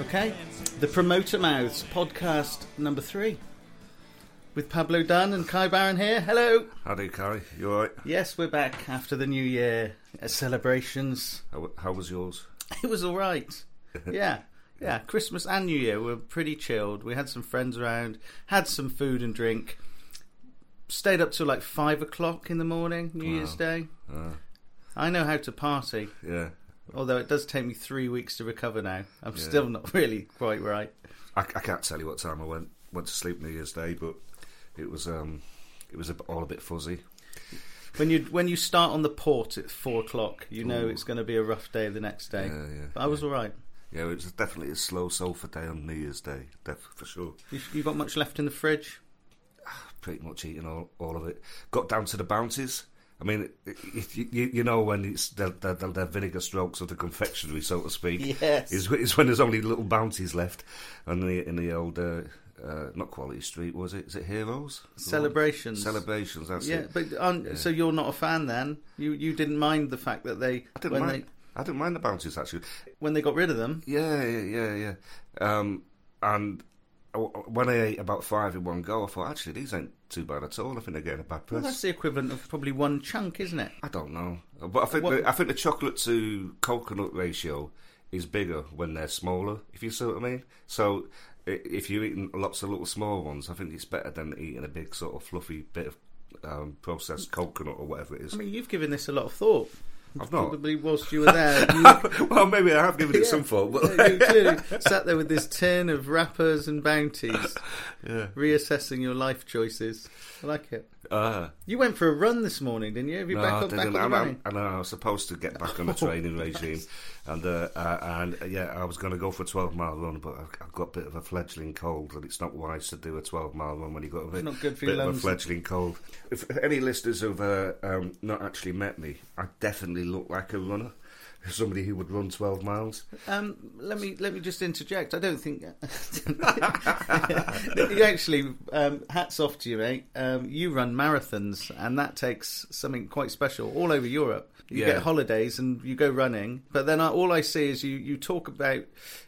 Okay, the Promoter Mouths podcast number three with Pablo Dunn and Kai Barron here. Hello. How do you, Carrie? You alright? Yes, we're back after the new year uh, celebrations. How, how was yours? It was all right. Yeah, yeah. Christmas and New Year were pretty chilled. We had some friends around, had some food and drink, stayed up till like five o'clock in the morning, New Year's Day. Uh, I know how to party, yeah. Although it does take me three weeks to recover now. I'm still not really quite right. I, I can't tell you what time I went went to sleep New Year's Day, but it was um it was a, all a bit fuzzy. When you when you start on the port at four o'clock, you know Ooh. it's going to be a rough day the next day. Yeah, yeah. But I was all right. Yeah, it was definitely a slow sofa day on New Year's Day, def- for sure. You, you got much left in the fridge? Pretty much eating all, all of it. Got down to the bounties. I mean, you, you know when it's the, the, the, the vinegar strokes of the confectionery, so to speak. Yes. Is, is when there's only little bounties left, and the in the old uh, uh, not Quality Street was it? Is it Heroes? Celebrations. Celebrations. That's yeah, it. but um, so you're not a fan then? You you didn't mind the fact that they I didn't mind. I didn't mind the bounties actually. when they got rid of them. Yeah, yeah, yeah, yeah. Um, and when I ate about five in one go, I thought actually these ain't too bad at all. I think they're getting a bad Well, that's the equivalent of probably one chunk, isn't it? I don't know, but I think What- the, I think the chocolate to coconut ratio is bigger when they're smaller. If you see what I mean. So if you're eating lots of little small ones, I think it's better than eating a big sort of fluffy bit of um, processed coconut or whatever it is. I mean, you've given this a lot of thought. I've not. Probably whilst you were there, you, well, maybe I have given it Yeah. some thought, but you clearly sat there with this tin of wrappers and bounties, yeah. reassessing your life choices. I like it. Uh, You went for a run this morning, didn't you? Have you No, back I up, back on I, the I, running? I know I was supposed to get back on the training regime, and uh, uh, and uh, yeah, I was going to go for a twelve mile run, but I've, I've got a bit of a fledgling cold, and it's not wise to do a twelve mile run when you've got a bit, not good for bit of a fledgling cold. If any listeners have uh, um, not actually met me, I definitely look like a runner. Somebody who would run twelve miles. Um, let me let me just interject. I don't think you actually. Um, hats off to you, mate. Um, you run marathons, and that takes something quite special all over Europe. You Yeah. get holidays and you go running, but then I, all I see is you, you talk about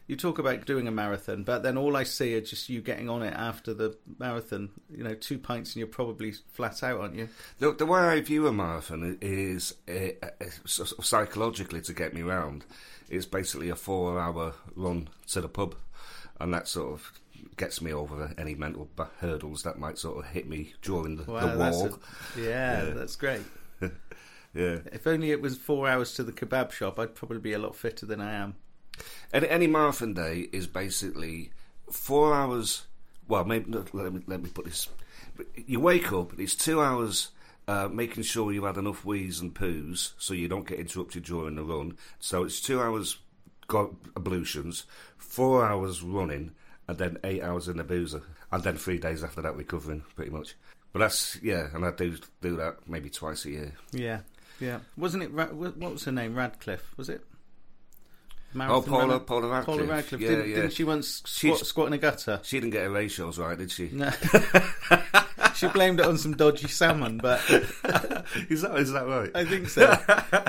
you talk about doing a marathon, but then all I see are just you getting on it after the marathon. You know, two pints and you're probably flat out, aren't you? The, the way I view a marathon is uh, psychologically to get me round. It's basically a four-hour run to the pub, and that sort of gets me over any mental hurdles that might sort of hit me during the, Wow, the that's walk. a- yeah, Yeah. that's great. Yeah, If only it was four hours to the kebab shop, I'd probably be a lot fitter than I am. Any, any marathon day is basically four hours. Well, maybe let me let me put this. You wake up. It's two hours. Uh, making sure you had enough wheeze and poos so you don't get interrupted during the run. So it's two hours go- ablutions, four hours running, and then eight hours in the boozer, and then three days after that recovering, pretty much. But that's yeah, and I do do that maybe twice a year. Yeah, yeah. Wasn't it? What was her name? Radcliffe, was it? Oh, Marathon Paula, runner? Paula Radcliffe. Paula Radcliffe. Yeah, didn't, yeah. didn't she once squat, squat in a gutter? She didn't get her ratios right, did she? No. she blamed it on some dodgy salmon, but is that is that right? I think so.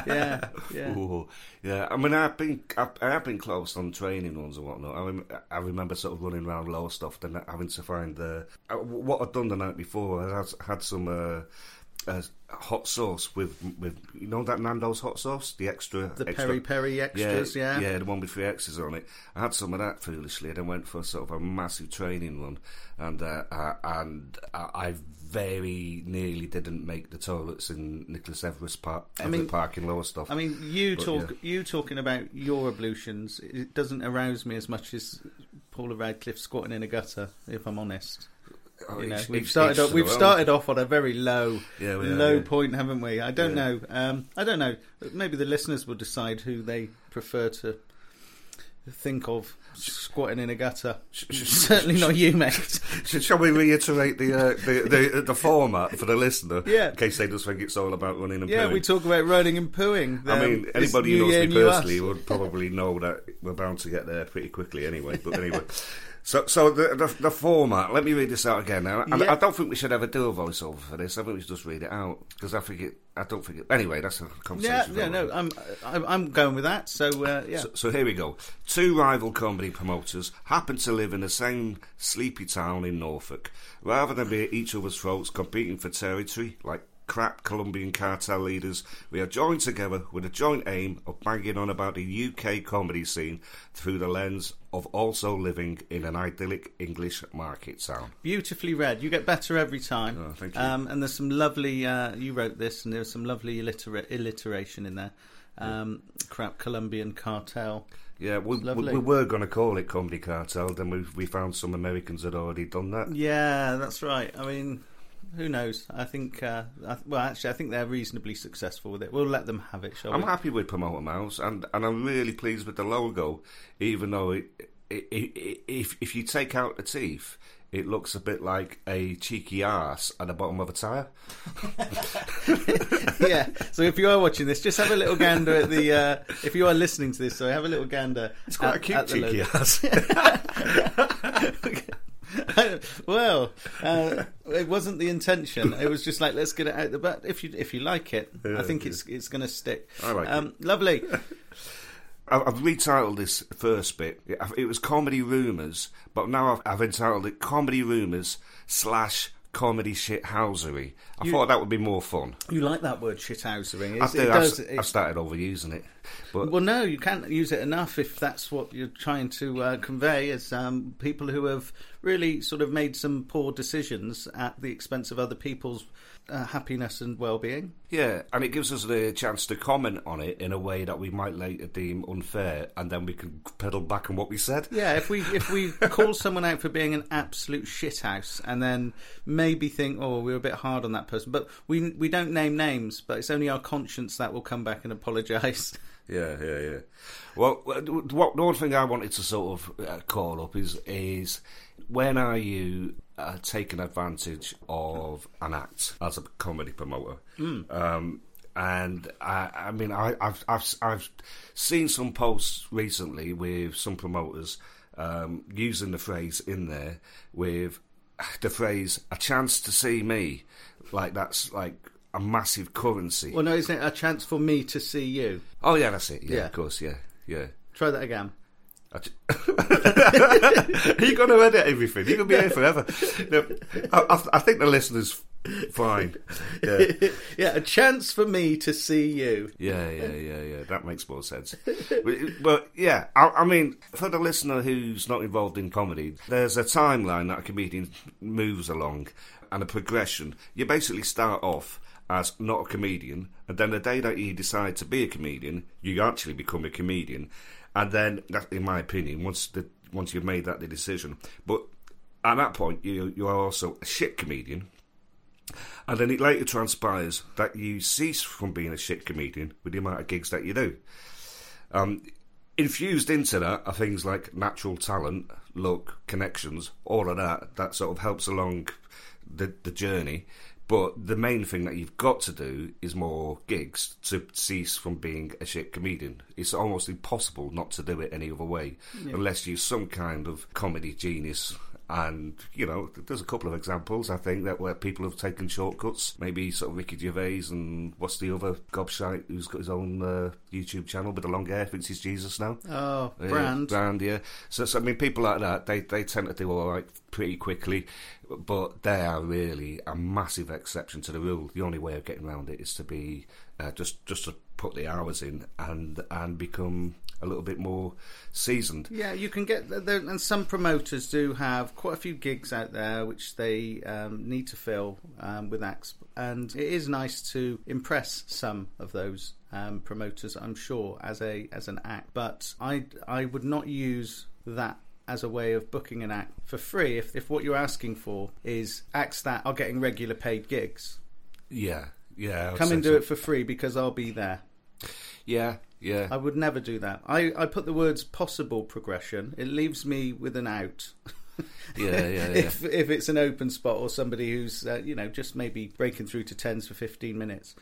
Yeah, yeah. Ooh, yeah. I mean, I've been I've, I have been close on training ones and whatnot. I, rem- I remember sort of running around low stuff, then having to find the uh, what I'd done the night before. I had, had some uh, uh, hot sauce with with you know that Nando's hot sauce, the extra The extra, peri peri extras, yeah. yeah, the one with three X's on it. I had some of that foolishly, and then went for sort of a massive training run, and uh, uh, and I I very nearly didn't make the toilets in Nicholas Everitt Park, I mean- Park in Lowestoft. I mean, you But, talk, yeah. you talking about your ablutions. It doesn't arouse me as much as Paula Radcliffe squatting in a gutter. If I'm honest, Oh, you know, each- we've each- started each off, we've started off on a very low, Yeah, are, low yeah. point, haven't we? I don't Yeah. know. Um, I don't know. Maybe the listeners will decide who they prefer to think of squatting in a gutter. Certainly not you, mate. Shall we reiterate the, uh, the the the format for the listener? Yeah. In case they just think it's all about running and pooing. Yeah, pooing. we talk about running and pooing. I Um, mean, anybody who knows me personally would probably know that we're bound to get there pretty quickly anyway. But anyway, so so the, the the format. Let me read this out again. Now, I, Yeah. I don't think we should ever do a voiceover for this. I think we should just read it out because I think it I don't think. It, anyway, that's a conversation. for yeah, no, I'm I'm, I'm going with that. So uh, yeah, So, so here we go. Two rival comedy promoters happen to live in the same sleepy town in Norfolk. Rather than be at each other's throats competing for territory, like crap Colombian cartel leaders, we are joined together with a joint aim of banging on about the UK comedy scene through the lens of also living in an idyllic English market town. beautifully read. You get better every time. Oh, thank you. Um, and there's some lovely. Uh, you wrote this, and there's some lovely illiter- alliteration in there. Um, Crap Colombian cartel. Yeah, we, we, we were going to call it Comedy Cartel, then we, we found some Americans had already done that. Yeah, that's right. I mean, who knows? I think. Uh, I, well, actually, I think they're reasonably successful with it. We'll let them have it, shall we? I'm we? happy with Promoter Mouse, and, and I'm really pleased with the logo, even though it, it, it, if if you take out the teeth, it looks a bit like a cheeky ass at the bottom of a tyre. yeah. So if you are watching this, just have a little gander at the. Uh, if you are listening to this, so have a little gander. It's quite at, a cute cheeky logo. ass. well, uh, it wasn't the intention. It was just like let's get it out the butt. If you if you like it, I think it's it's going to stick. I like um, Lovely. I've retitled this first bit. It it was Comedy Rumours, but now I've, I've entitled it Comedy Rumours slash Comedy Shithousery. I You- thought that would be more fun. You like that word shithousery? I do, It I've, does. I've started overusing it. But well, no, you can't use it enough if that's what you're trying to uh, convey. As um, people who have really sort of made some poor decisions at the expense of other people's uh, happiness and well-being. Yeah, and it gives us the chance to comment on it in a way that we might later deem unfair, and then we can pedal back on what we said. Yeah, if we if we call someone out for being an absolute shithouse, and then maybe think, oh, we were a bit hard on that person, but we we don't name names, but it's only our conscience that will come back and apologise. Yeah, yeah, yeah. Well, what, what the one thing I wanted to sort of uh, call up is is when are you uh, taking advantage of an act as a comedy promoter? Um, and I, I mean, I, I've I've I've seen some posts recently with some promoters um, using the phrase in there with the phrase "a chance to see me," like that's like a massive currency. Well, no, isn't it a chance for me to see you? Oh yeah, that's it. Yeah, Yeah. of course. Yeah, yeah. Try that again. I t- You're going to edit everything. You're going to be here forever. No, I, I think the listeners fine. Yeah, yeah, a chance for me to see you. yeah, yeah, yeah, yeah. That makes more sense. But, but yeah, I, I mean, for the listener who's not involved in comedy, there's a timeline that a comedian moves along and a progression. You basically start off as not a comedian, and then the day that you decide to be a comedian, you actually become a comedian. And then, that, in my opinion, once the once you've made that the decision, but at that point, you you are also a shit comedian. And then it later transpires that you cease from being a shit comedian with the amount of gigs that you do. Um, infused into that are things like natural talent, luck, connections, all of that. That sort of helps along the the journey. But the main thing that you've got to do is more gigs to cease from being a shit comedian. It's almost impossible not to do it any other way, unless you're some kind of comedy genius. And you know, there's a couple of examples I think that where people have taken shortcuts. Maybe sort of Ricky Gervais and what's the other gobshite who's got his own uh, YouTube channel with the long hair, thinks he's Jesus now. Oh, Yeah, brand. brand, yeah. So, so I mean, people like that, they they tend to do all right pretty quickly, but they are really a massive exception to the rule. The only way of getting around it is to be uh, just just to put the hours in and and become a little bit more seasoned. Yeah, you can get there, and some promoters do have quite a few gigs out there which they um, need to fill um, with acts, and it is nice to impress some of those um, promoters. I'm sure as a as an act, but I I would not use that as a way of booking an act for free if if what you're asking for is acts that are getting regular paid gigs. Yeah, yeah. Come and do so. it for free because I'll be there. Yeah, yeah. I would never do that. I, I put the words possible progression. It leaves me with an out. Yeah, yeah, yeah. if if it's an open spot or somebody who's uh, you know just maybe breaking through to tens for fifteen minutes.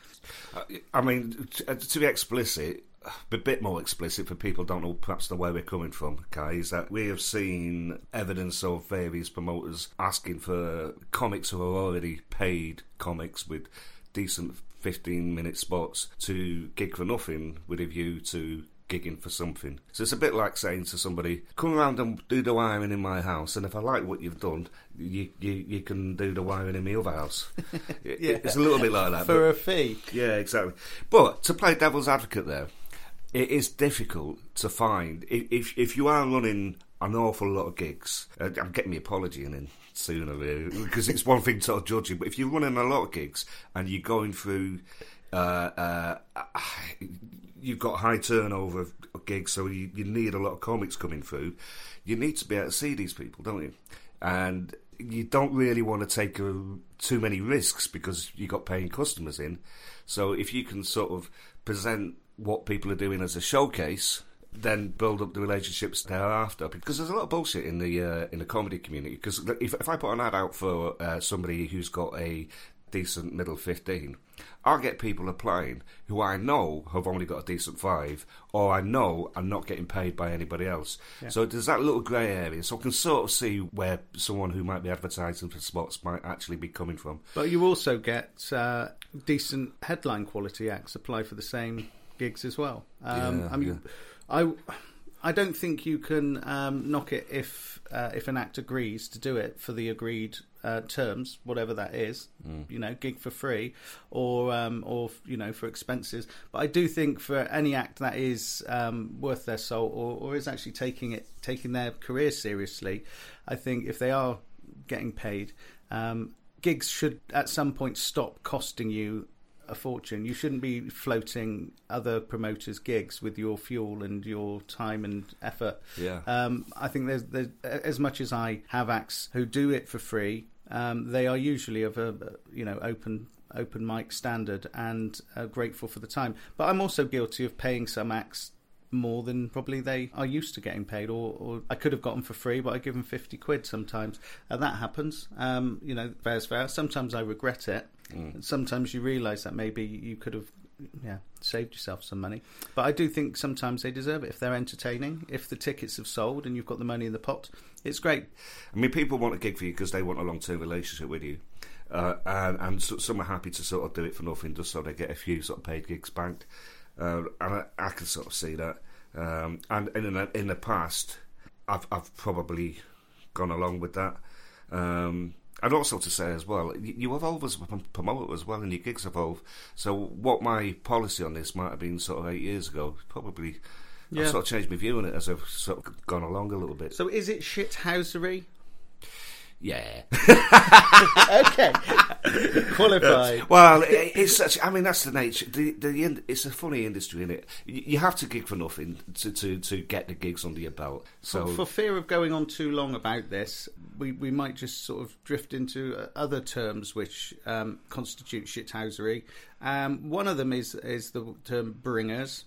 I mean, to, to be explicit, a bit more explicit for people don't know perhaps the way we're coming from, Kai, is that we have seen evidence of various promoters asking for comics who are already paid comics with decent 15 minute spots to gig for nothing with a view to gigging for something. So it's a bit like saying to somebody, "Come around and do the wiring in my house, and if I like what you've done, you you, you can do the wiring in my other house." yeah. It's a little bit like that for a fee. yeah, exactly. But to play devil's advocate there, it is difficult to find if if you are running an awful lot of gigs. Uh, I'm getting my apology in sooner because it's one thing to judge you, but if you're running a lot of gigs and you're going through. Uh, uh, you've got high turnover of gigs, so you, you need a lot of comics coming through. You need to be able to see these people, don't you? And you don't really want to take uh too many risks because you've got paying customers in. So if you can sort of present what people are doing as a showcase, then build up the relationships thereafter. Because there's a lot of bullshit in the uh, in the comedy community. Because if, if I put an ad out for uh, somebody who's got a decent middle 15, I'll get people applying who I know have only got a decent five, or I know are not getting paid by anybody else. So there's that little grey area. So I can sort of see where someone who might be advertising for spots might actually be coming from. But you also get uh, decent headline quality acts apply for the same gigs as well. Um, Yeah, I mean, I I don't think you can um, knock it if uh, if an act agrees to do it for the agreed uh, terms, whatever that is. You know, gig for free, or um, or you know for expenses. But I do think for any act that is um, worth their salt, or, or is actually taking it taking their career seriously, I think if they are getting paid, um, gigs should at some point stop costing you a fortune. You shouldn't be floating other promoters' gigs with your fuel and your time and effort. Yeah. Um, I think there's, there's as much as I have acts who do it for free, um, they are usually of a you know open open mic standard and uh, grateful for the time. But I'm also guilty of paying some acts more than probably they are used to getting paid, or, or I could have got them for free, but I give them fifty quid sometimes, and that happens. Um, you know, fair's fair. Sometimes I regret it. Mm. Sometimes you realise that maybe you could have, yeah, saved yourself some money. But I do think sometimes they deserve it if they're entertaining. If the tickets have sold and you've got the money in the pot, it's great. I mean, people want a gig for you because they want a long term relationship with you. Uh, and and so, some are happy to sort of do it for nothing just so they get a few sort of paid gigs banked. Uh, and I, I can sort of see that. Um, and in the, in the past, I've, I've probably gone along with that. Um, and also to say as well, you, evolve as a prom- promoter as well, and your gigs evolve. So what my policy on this might have been sort of eight years ago, probably Yeah. I've sort of changed my view on it as I've sort of gone along a little bit. So is it shithousery? Yeah. Okay, qualified. Well, it, it's such. I mean, that's the nature. The, the in- it's a funny industry, is it? You have to gig for nothing to, to, to get the gigs under your belt. So for fear of going on too long about this, we, we might just sort of drift into uh, other terms which um, constitute shithousery. Um, one of them is is the term bringers,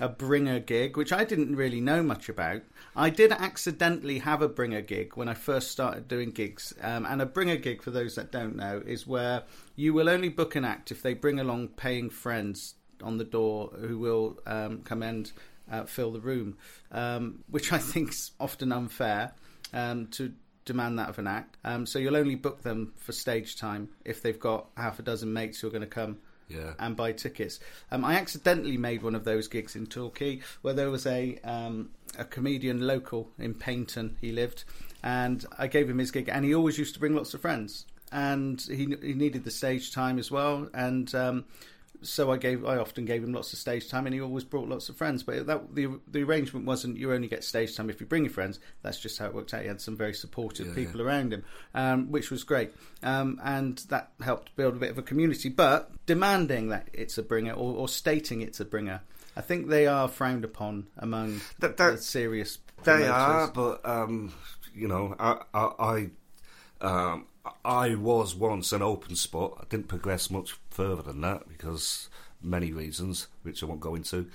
a bringer gig, which I didn't really know much about. I did accidentally have a bringer gig when I first started doing gigs, um, and a bringer gig, for those that don't know, is where you will only book an act if they bring along paying friends on the door who will um, come and uh, fill the room, um, which I think is often unfair um, to demand that of an act. Um, so you'll only book them for stage time if they've got half a dozen mates who are going to come yeah, and buy tickets. Um, I accidentally made one of those gigs in Torquay where there was a um, a comedian local in Paignton. He lived, and I gave him his gig, and he always used to bring lots of friends, and he he needed the stage time as well, and. Um, so I gave, I often gave him lots of stage time, and he always brought lots of friends. But that the the arrangement wasn't you only get stage time if you bring your friends. That's just how it worked out. He had some very supportive Yeah, people around him, um, which was great, um, and that helped build a bit of a community. But demanding that it's a bringer or, or stating it's a bringer, I think they are frowned upon among That- that- the serious. they promoters. are. But um, you know, I I I, um, I was once an open spot. I didn't progress much further than that because many reasons, which I won't go into.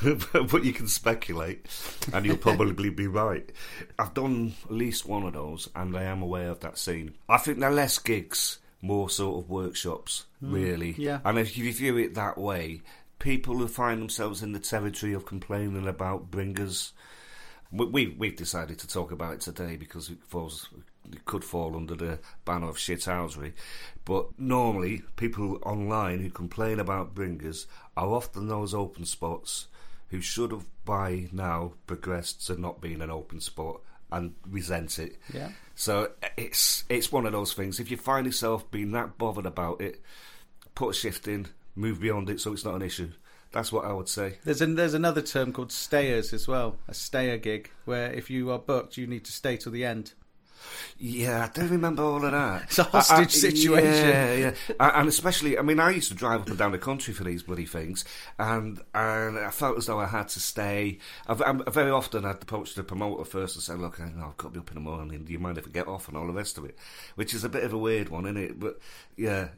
but you can speculate, and you'll probably be right. I've done at least one of those, and I am aware of that scene. I think they're less gigs, more sort of workshops, hmm. really. yeah. And if you view it that way, people who find themselves in the territory of complaining about bringers, we, we we've decided to talk about it today because it falls it could fall under the banner of shithousery. But normally, people online who complain about bringers are often those open spots who should have by now progressed to not being an open spot and resent it. Yeah. So it's it's one of those things. If you find yourself being that bothered about it, put a shift in, move beyond it, so it's not an issue. That's what I would say. There's an, there's another term called stayers as well, a stayer gig, where if you are booked, you need to stay till the end. Yeah, I do remember all of that. It's a hostage I- I- situation. Yeah, yeah. And especially, I mean, I used to drive up and down the country for these bloody things, and and I felt as though I had to stay. I've, I'm, very often I'd approach the promoter first and say, "Look, I, I've got to be up in the morning. Do you mind if I get off?" and all the rest of it, which is a bit of a weird one, isn't it? But yeah,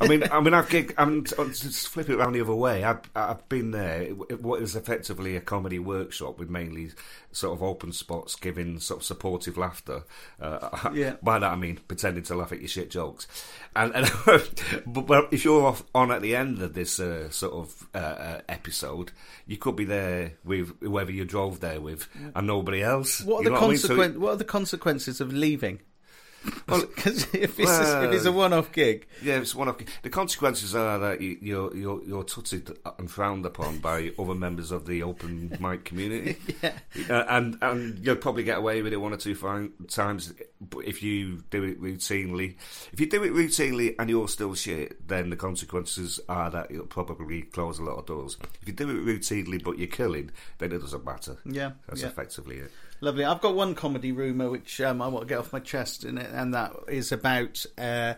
I mean, I mean, I've gig, I'm just flip it around the other way. I've I've been there. It- What is effectively a comedy workshop with mainly sort of open spots, giving sort of supportive laughter. Uh, Yeah. By that I mean pretending to laugh at your shit jokes. And, and but, but if you're off on at the end of this uh, sort of uh, uh, episode, you could be there with whoever you drove there with, and nobody else. What are You the know I mean? So? What are the consequences of leaving? Well, Because if, it's a- if it's a one-off gig, Yeah, it's one of the consequences are that you, you're you're you're tutted and frowned upon by other members of the open mic community, yeah, uh, and and you'll probably get away with it one or two fine times. But if you do it routinely, if you do it routinely and you're still shit, then the consequences are that you'll probably close a lot of doors. If you do it routinely but you're killing, then it doesn't matter. yeah, That's yeah. effectively it. Lovely. I've got one comedy rumour which um, I want to get off my chest, and, and that is about uh,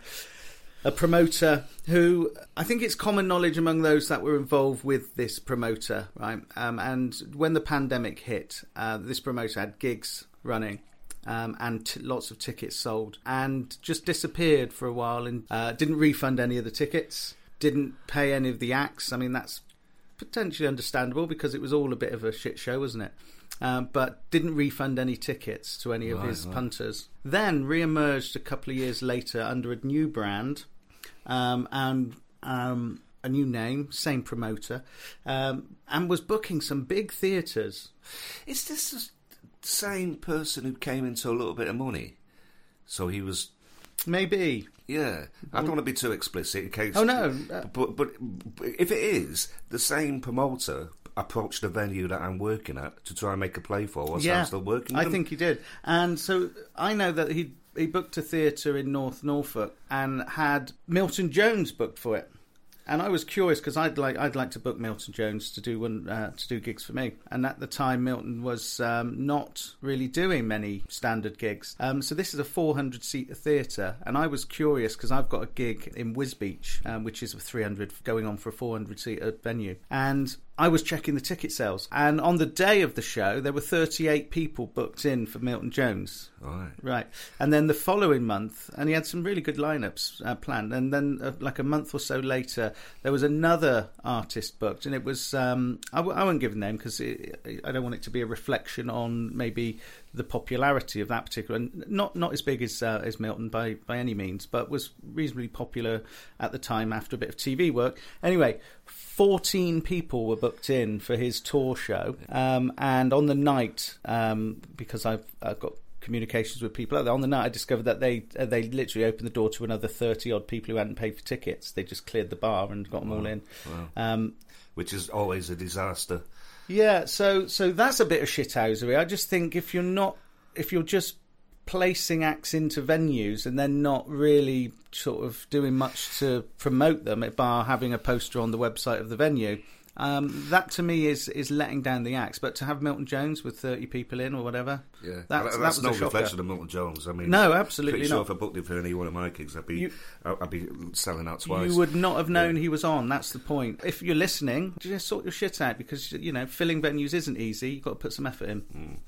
a promoter who I think it's common knowledge among those that were involved with this promoter, right? Um, and when the pandemic hit, uh, this promoter had gigs running. Um, and t- lots of tickets sold, and just disappeared for a while, and uh, didn't refund any of the tickets, didn't pay any of the acts. I mean, that's potentially understandable because it was all a bit of a shit show, wasn't it? Um, but didn't refund any tickets to any of Right, his right. punters. Then re-emerged a couple of years later under a new brand um, and um, a new name, same promoter, um, and was booking some big theatres. Is this the same person who came into a little bit of money? So he was Maybe. Yeah, I don't want to be too explicit in case. Oh, no, uh, but, but but if it is the same promoter approached the venue that I'm working at to try and make a play for, whilst I'm still working. I them. think he did. And so I know that he he booked a theatre in North Norfolk and had Milton Jones booked for it. And I was curious because I'd like I'd like to book Milton Jones to do one uh, to do gigs for me. And at the time, Milton was um, not really doing many standard gigs. Um, so this is a 400 seat theatre, and I was curious because I've got a gig in Wisbech, um, which is a 300 going on for a 400 seat venue, and I was checking the ticket sales, and on the day of the show, there were 38 people booked in for Milton Jones. Right. Right, and then the following month, and he had some really good lineups uh, planned. And then, uh, like a month or so later, there was another artist booked, and it was um, I, w- I won't give a name because I don't want it to be a reflection on maybe the popularity of that particular, and not not as big as uh, as Milton by by any means, but was reasonably popular at the time after a bit of TV work. Anyway. 14 people were booked in for his tour show, um, and on the night, um, because I've, I've got communications with people out there. On the night, I discovered that they uh, they literally opened the door to another thirty odd people who hadn't paid for tickets. They just cleared the bar and got them all in. Wow. Um, Which is always a disaster. Yeah, so so that's a bit of shithousery. I just think if you're not if you're just placing acts into venues and then not really sort of doing much to promote them, bar having a poster on the website of the venue. Um, that to me is is letting down the acts, but to have Milton Jones with thirty people in or whatever, Yeah, That's- And that was no reflection of Milton Jones. I mean, No, absolutely pretty sure not. if I booked him for any one of my gigs, I'd be You- I'd be selling out twice. You would not have known he was on. That's the point. If you're listening, just sort your shit out because you know filling venues isn't easy. You've got to put some effort in.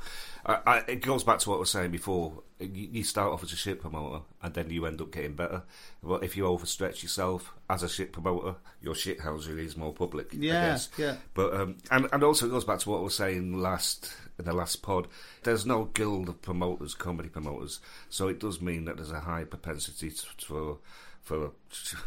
I, I, it goes back to what I was saying before. You, you start off as a shit promoter, and then you end up getting better. But if you overstretch yourself as a shit promoter, your shit housery is more public. I Yeah, guess. yeah. But um, and and also it goes back to what I was saying last in the last pod. There's no guild of promoters, comedy promoters, so it does mean that there's a high propensity for for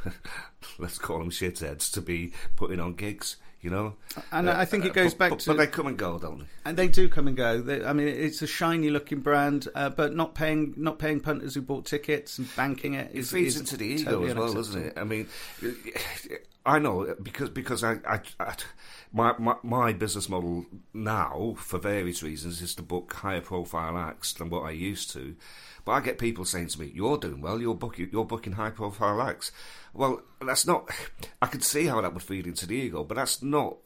let's call them shitheads to be putting on gigs. You know, And I think it Uh, goes but, back but, to but they come and go, don't they? and they do come and go. They, I mean, it's a shiny looking brand, uh, but not paying not paying punters who bought tickets and banking it. It Is, feeds is into the ego totally as well, doesn't it? I mean, I know because because I, I, I my, my my business model now for various reasons is to book higher profile acts than what I used to. But I get people saying to me, "You're doing well. You're booking you're booking high profile acts." Well, that's not. I can see how that would feed into the ego, but that's not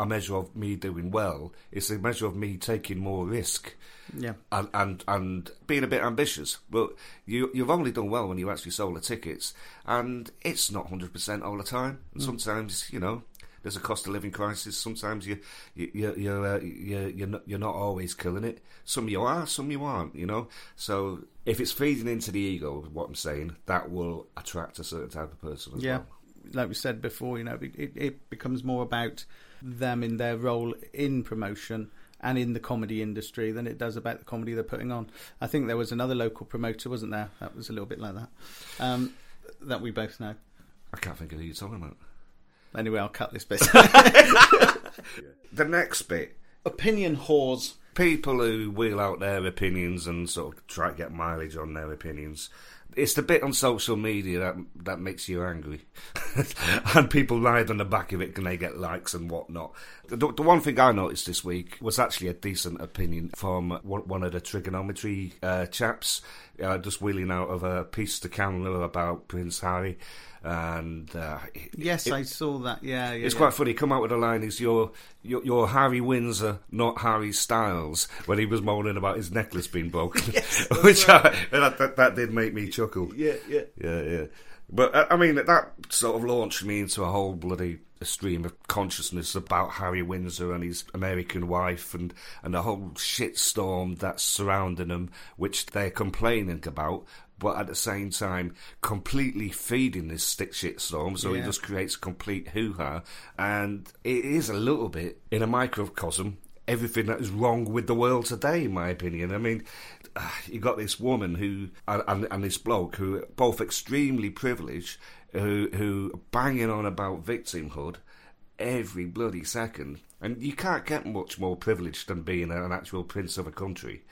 a measure of me doing well. It's a measure of me taking more risk Yeah. and and and being a bit ambitious. But you you've only done well when you actually sold the tickets, and it's not hundred percent all the time. And sometimes you know there's a cost of living crisis. Sometimes you you you you're uh, you you're not, you're not always killing it. Some you are, some you aren't. You know. So if it's feeding into the ego, what I'm saying, that will attract a certain type of person as Yeah, well. like we said before, you know, it, it becomes more about them in their role in promotion and in the comedy industry than it does about the comedy they're putting on. I think there was another local promoter, wasn't there? That was a little bit like that. Um, that we both know. I can't think of who you're talking about. Anyway, I'll cut this bit. The next bit Opinion whores. People who wheel out their opinions and sort of try to get mileage on their opinions. It's the bit on social media that that makes you angry, and people ride on the back of it and they get likes and whatnot. The, the one thing I noticed this week was actually a decent opinion from one, one of the Triggernometry uh, chaps, uh, just wheeling out of a piece to camera about Prince Harry, and uh, Yes, it- I saw that. Yeah, yeah. it's yeah. quite funny. Come out with a line: "Is your your, your Harry Windsor, not Harry Styles?" When he was moaning about his necklace being broken, which I, that, that that did make me chuckle. Yeah, yeah. Yeah, yeah. But uh, I mean, that sort of launched me into a whole bloody stream of consciousness about Harry Windsor and his American wife and, and the whole shitstorm that's surrounding them, which they're complaining about. But at the same time, completely feeding this stick shit storm. so it just creates complete hoo ha. And it is a little bit in a microcosm everything that is wrong with the world today, in my opinion. I mean, ah, you got this woman who and, and, and this bloke who are both extremely privileged, who who are banging on about victimhood every bloody second, and you can't get much more privileged than being an actual prince of a country.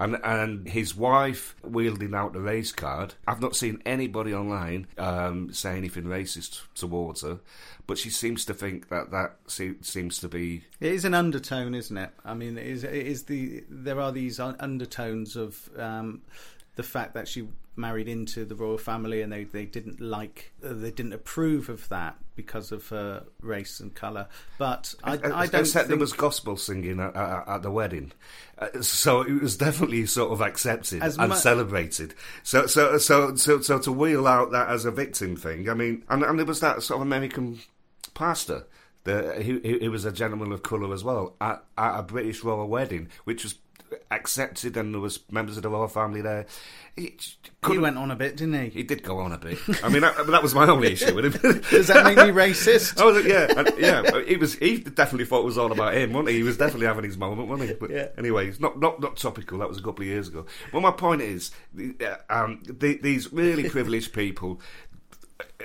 And and his wife wielding out the race card. I've not seen anybody online um, say anything racist towards her, but she seems to think that that se- seems to be It is an undertone, isn't it? I mean, it is, it is the there are these undertones of um, the fact that she married into the royal family, and they, they didn't like, uh, they didn't approve of that because of her race and colour. But I, I don't Except there think was gospel singing at, at, at the wedding, uh, so it was definitely sort of accepted As and mu- celebrated. So, so, so, so, so to wheel out that as a victim thing, I mean, and, and there was that sort of American pastor. The, he, he he was a gentleman of colour as well at, at a British royal wedding, which was accepted, and there was members of the royal family there. He, he went on a bit, didn't he? he did go on a bit. I mean, that, that was my only issue with him. Does that make me racist? Like, yeah, and, yeah. He was. He definitely thought it was all about him, wasn't he? He was definitely having his moment, wasn't he? But Yeah. anyway, it's not not not topical. That was a couple of years ago. Well, my point is, uh, um, the, these really privileged people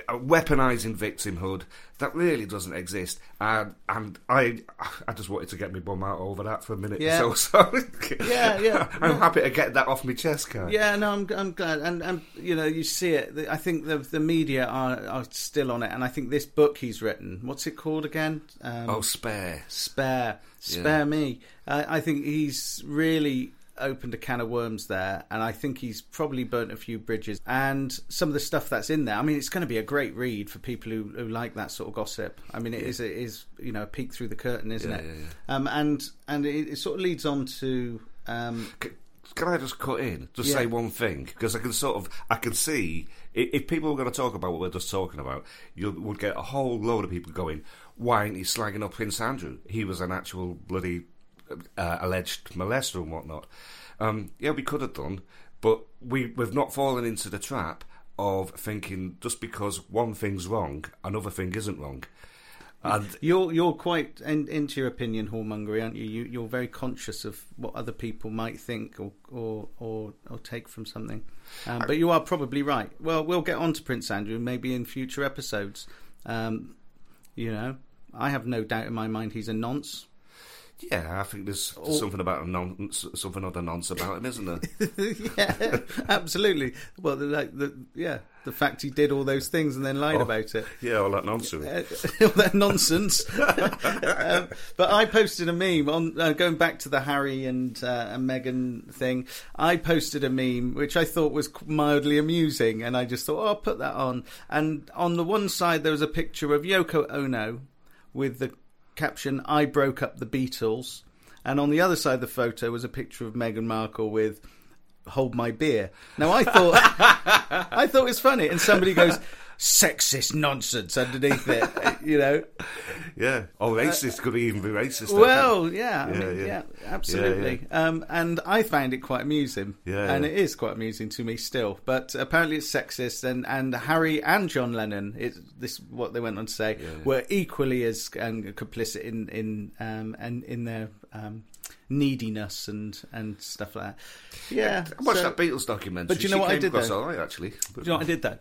are weaponising victimhood that really doesn't exist, and and I I just wanted to get my bum out over that for a minute. Yeah. So, so Yeah, yeah. I'm happy to get that off my chest, Kai. Yeah, no, I'm, I'm glad, and and you know, you see it. I think the the media are are still on it, and I think this book he's written, what's it called again? Um, Oh, spare. spare, spare Yeah. me. Uh, I think he's really opened a can of worms there, and I think he's probably burnt a few bridges. And some of the stuff that's in there, I mean, it's going to be a great read for people who, who like that sort of gossip. I mean, it is it is you know a peek through the curtain, isn't Yeah, it? yeah, yeah. Um, and and it, it sort of leads on to. Um, C- Can I just cut in, just Yeah. say one thing? Because I can sort of, I can see if people were going to talk about what we're just talking about, you would get a whole load of people going, "Why ain't he slagging up Prince Andrew? He was an actual bloody uh, alleged molester and whatnot." Um, yeah, we could have done, but we we've not fallen into the trap of thinking just because one thing's wrong, another thing isn't wrong. And You're you're quite in, into your opinion whoremongery, aren't you? you? You're very conscious of what other people might think or or or, or take from something. Um, but you are probably right. Well, we'll get on to Prince Andrew maybe in future episodes. Um, you know, I have no doubt in my mind he's a nonce. Yeah, I think there's, there's Or- something about a non, something other nonce about him, isn't there? yeah, absolutely. Well, the, like the yeah, the fact he did all those things and then lied Oh. about it. yeah, all that nonsense. All that nonsense. um, but I posted a meme on uh, going back to the Harry and uh, and Meghan thing. I posted a meme which I thought was mildly amusing, and I just thought, oh, I'll put that on. And on the one side there was a picture of Yoko Ono with the caption "I broke up the Beatles," and on the other side of the photo was a picture of Meghan Markle with "Hold my beer." Now I thought I thought it was funny, and somebody goes. Sexist nonsense underneath it, you know. Yeah. Oh, racist could even be racist. Well, yeah, I Yeah, mean, yeah. yeah, absolutely. Um, and I found it quite amusing, Yeah, and yeah. it is quite amusing to me still. But apparently, it's sexist, and, and Harry and John Lennon, it, this what they went on to say, Yeah. were equally as um, complicit in in um, and in their um, neediness and and stuff like that. Yeah, I watched so- that Beatles documentary. But do you know She what I did, across though? all right, actually. But Do you know what I did though?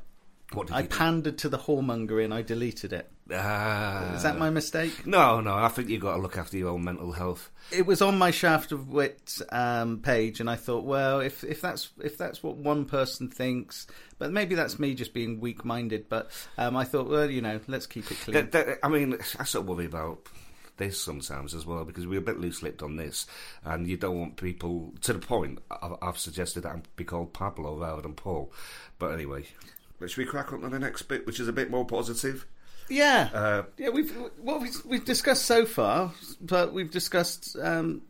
What did I you do? pandered to the whoremonger and I deleted it. Ah. Is that my mistake? No, no. I think you've got to look after your own mental health. it was on my shaft of wit um, page, and I thought, well, if if that's if that's what one person thinks, but maybe that's me just being weak minded. But um, I thought, well, you know, let's keep it clean. That- that- I mean, I sort of worry about this sometimes as well because we're a bit loose lipped on this, and you don't want people to the point. I've, I've suggested that I be called Pablo rather than Paul. But anyway, should we crack on to the next bit, which is a bit more positive? yeah, Uh, yeah. We've what we've, we've discussed so far, but we've discussed um,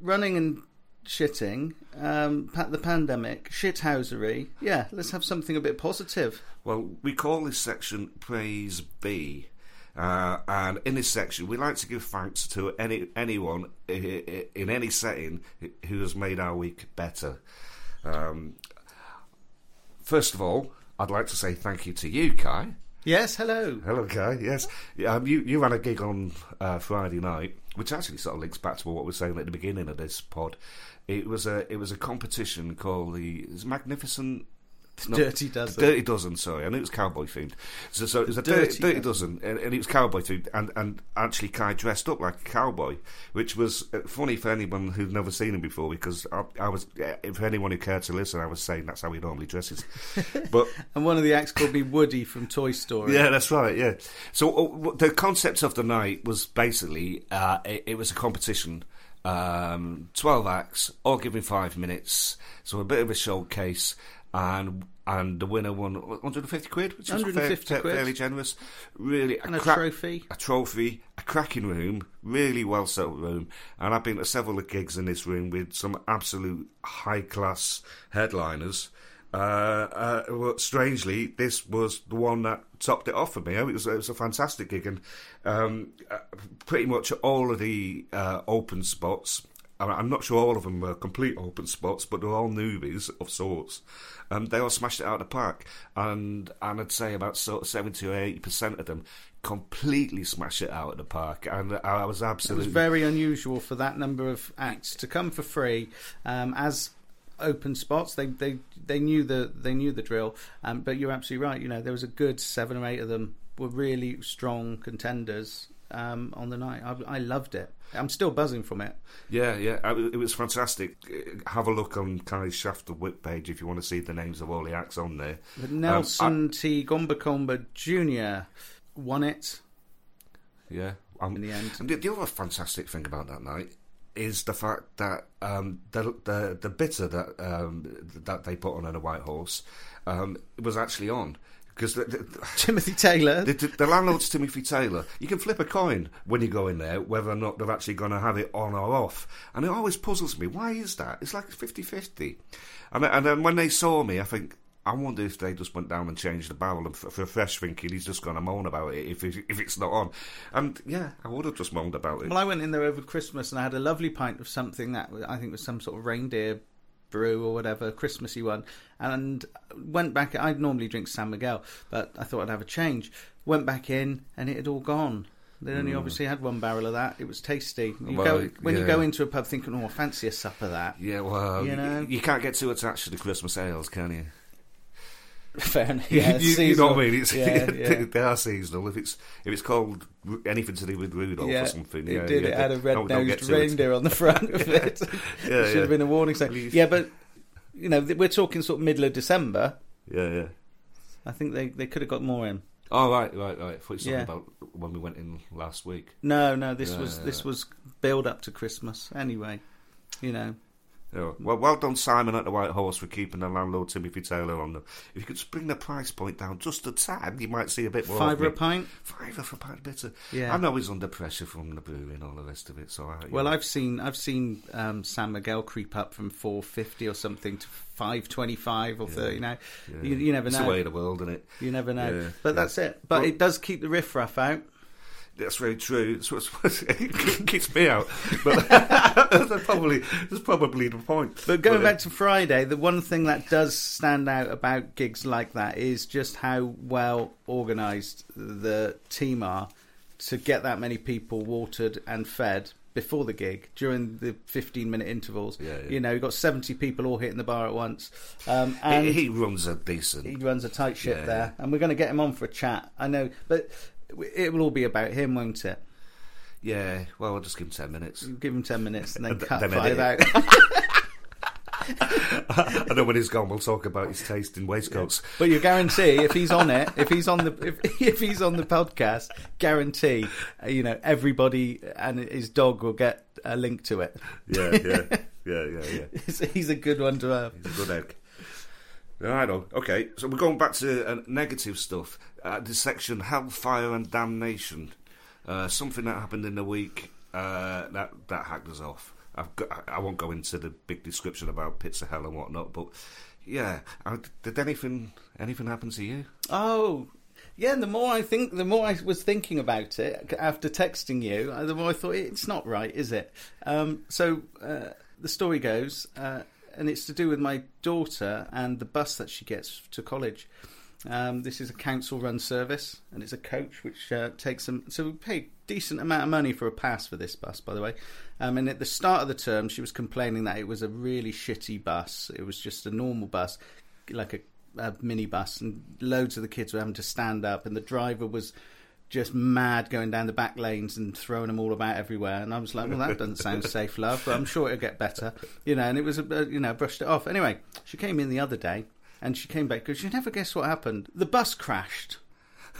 running and shitting, um, the pandemic, shithousery. Yeah, let's have something a bit positive. Well, we call this section Praise Be. Uh, and in this section, we like to give thanks to any anyone in any setting who has made our week better. Um, first of all, I'd like to say thank you to you, Kai. Yes, hello. Hello, Kai. Yes, um, you you ran a gig on uh, Friday night, which actually sort of links back to what we were saying at the beginning of this pod. It was a it was a competition called the is Magnificent. no, Dirty Dozen. Dirty Dozen, sorry, I knew it was Cowboy themed. So, so it was a Dirty Dirty, Dozen, and, and it was Cowboy themed, and, and actually Kai dressed up like a cowboy, which was uh, funny for anyone who'd never seen him before, because I, I was, for anyone who cared to listen, I was saying that's how he normally dresses. but And one of the acts called me Woody from Toy Story. yeah, that's right. Yeah. So uh, the concept of the night was basically uh, it, it was a competition. Um, Twelve acts, all given five minutes. So a bit of a showcase, and and the winner won 150 quid, which 150 fair, fairly generous. Really, And a crack- trophy. a trophy, a cracking room, really well set room, and I've been to several of gigs in this room with some absolute high class headliners. Uh, uh, well, strangely, this was the one that topped it off for me. It was it was a fantastic gig, and um, uh, pretty much all of the uh, open spots. I'm not sure all of them were complete open spots, but they're all newbies of sorts. Um, they all smashed it out of the park, and and I'd say about sort of seventy or eighty percent of them completely smash it out of the park, and I was It absolutely was very unusual for that number of acts to come for free um, as open spots. They they they knew the they knew the drill. Um, but you're absolutely right. You know, there was a good seven or eight of them were really strong contenders um, on the night. I, I loved it. I'm still buzzing from it. Yeah, yeah, I- it was fantastic. Have a look on Kai's Shaft of Wit page if you want to see the names of all the acts on there. But Nelson T. Gombakomba Jr. won it Yeah, um, in the end. And the, the other fantastic thing about that night is the fact that um, the, the the bitter that um, that they put on in a white horse um, was actually on because Timothy Taylor. the, the landlord's Timothy Taylor. You can flip a coin when you go in there whether or not they're actually going to have it on or off, and it always puzzles me. Why is that? It's like 50-50. And and then when they saw me, I think. I wonder if they just went down and changed the barrel and for, fresh thinking he's just going to moan about it if it, if it's not on. And yeah, I would have just moaned about it. Well, I went in there over Christmas and I had a lovely pint of something that I think was some sort of reindeer brew or whatever, Christmassy one, and went back. I'd normally drink San Miguel, but I thought I'd have a change. Went back in and it had all gone. They only obviously had one barrel of that. It was tasty. You Mm. Well, go, when you go into a pub thinking, "Oh, I fancy a sup of that." Yeah, well, You you, know? you can't get too attached to the Christmas ales, can you? Fair enough. Yeah, you, you know what I mean? It's, yeah, yeah. they are seasonal. If it's if it's called anything to do with Rudolph Yeah, or something, it yeah, did. yeah, it had a get red-nosed to it. reindeer on the front of it. Yeah, should have been a warning sign. Yeah, but you know, we're talking sort of middle of December. Yeah, yeah. I think they, they could have got more in. Oh right, right, right. I thought you were talking about when we went in last week. No, no, this was this was build up to Christmas anyway. You know, Yeah. Well, well done, Simon at the White Horse, for keeping the landlord Timothy Taylor on them. If you could just bring the price point down just a tad, you might see a bit more. fiver a pint. Fiver for a pint of bitter. Yeah. I know he's under pressure from the brewery and all the rest of it. So, I, Well, I've seen I've seen um, San Miguel creep up from four fifty or something to five twenty five or thirty. Now, yeah. you, you never it's know. the way of the world, isn't it? You never know. Yeah, but yeah. that's it. But Well- it does keep the riffraff out. That's very true. It's what's, it keeps me out, but that's probably that's probably the point. But going uh, back to Friday, the one thing that does stand out about gigs like that is just how well organised the team are to get that many people watered and fed before the gig during the 15 minute intervals. Yeah, yeah. You know, you've got 70 people all hitting the bar at once. Um, and he, he runs a decent. he runs a tight ship Yeah, there, and we're going to get him on for a chat. I know, but it will all be about him, won't it? yeah, well, I'll just give him ten minutes. You give him 10 minutes and then cut then five out. I know when he's gone, we'll talk about his taste in waistcoats. But you guarantee if he's on it, if he's on the if, if he's on the podcast, guarantee uh, you know everybody and his dog will get a link to it. Yeah, yeah, yeah, yeah, yeah. He's, he's a good one to have. He's a good egg. Right, on. okay. So we're going back to uh, negative stuff. Uh, this section, hellfire and damnation. Uh, something that happened in the week uh, that that hacked us off. I've got, I- won't go into the big description about pits of hell and whatnot, but yeah, did anything anything happen to you? Oh. Yeah, the more I think, the more I was thinking about it after texting you, uh, the more I thought it's not right, is it? Um, so uh, the story goes, uh, and it's to do with my daughter and the bus that she gets to college. Um, this is a council-run service, and it's a coach which uh, takes them. So we pay a decent amount of money for a pass for this bus, by the way. Um, and at the start of the term, she was complaining that it was a really shitty bus. It was just a normal bus, like a, a minibus, and loads of the kids were having to stand up, and the driver was just mad going down the back lanes and throwing them all about everywhere. And I was like, well, that doesn't sound safe, love, but I'm sure it'll get better, you know. And it was, a, you know, brushed it off. Anyway, she came in the other day, and she came back because you never guess what happened. The bus crashed.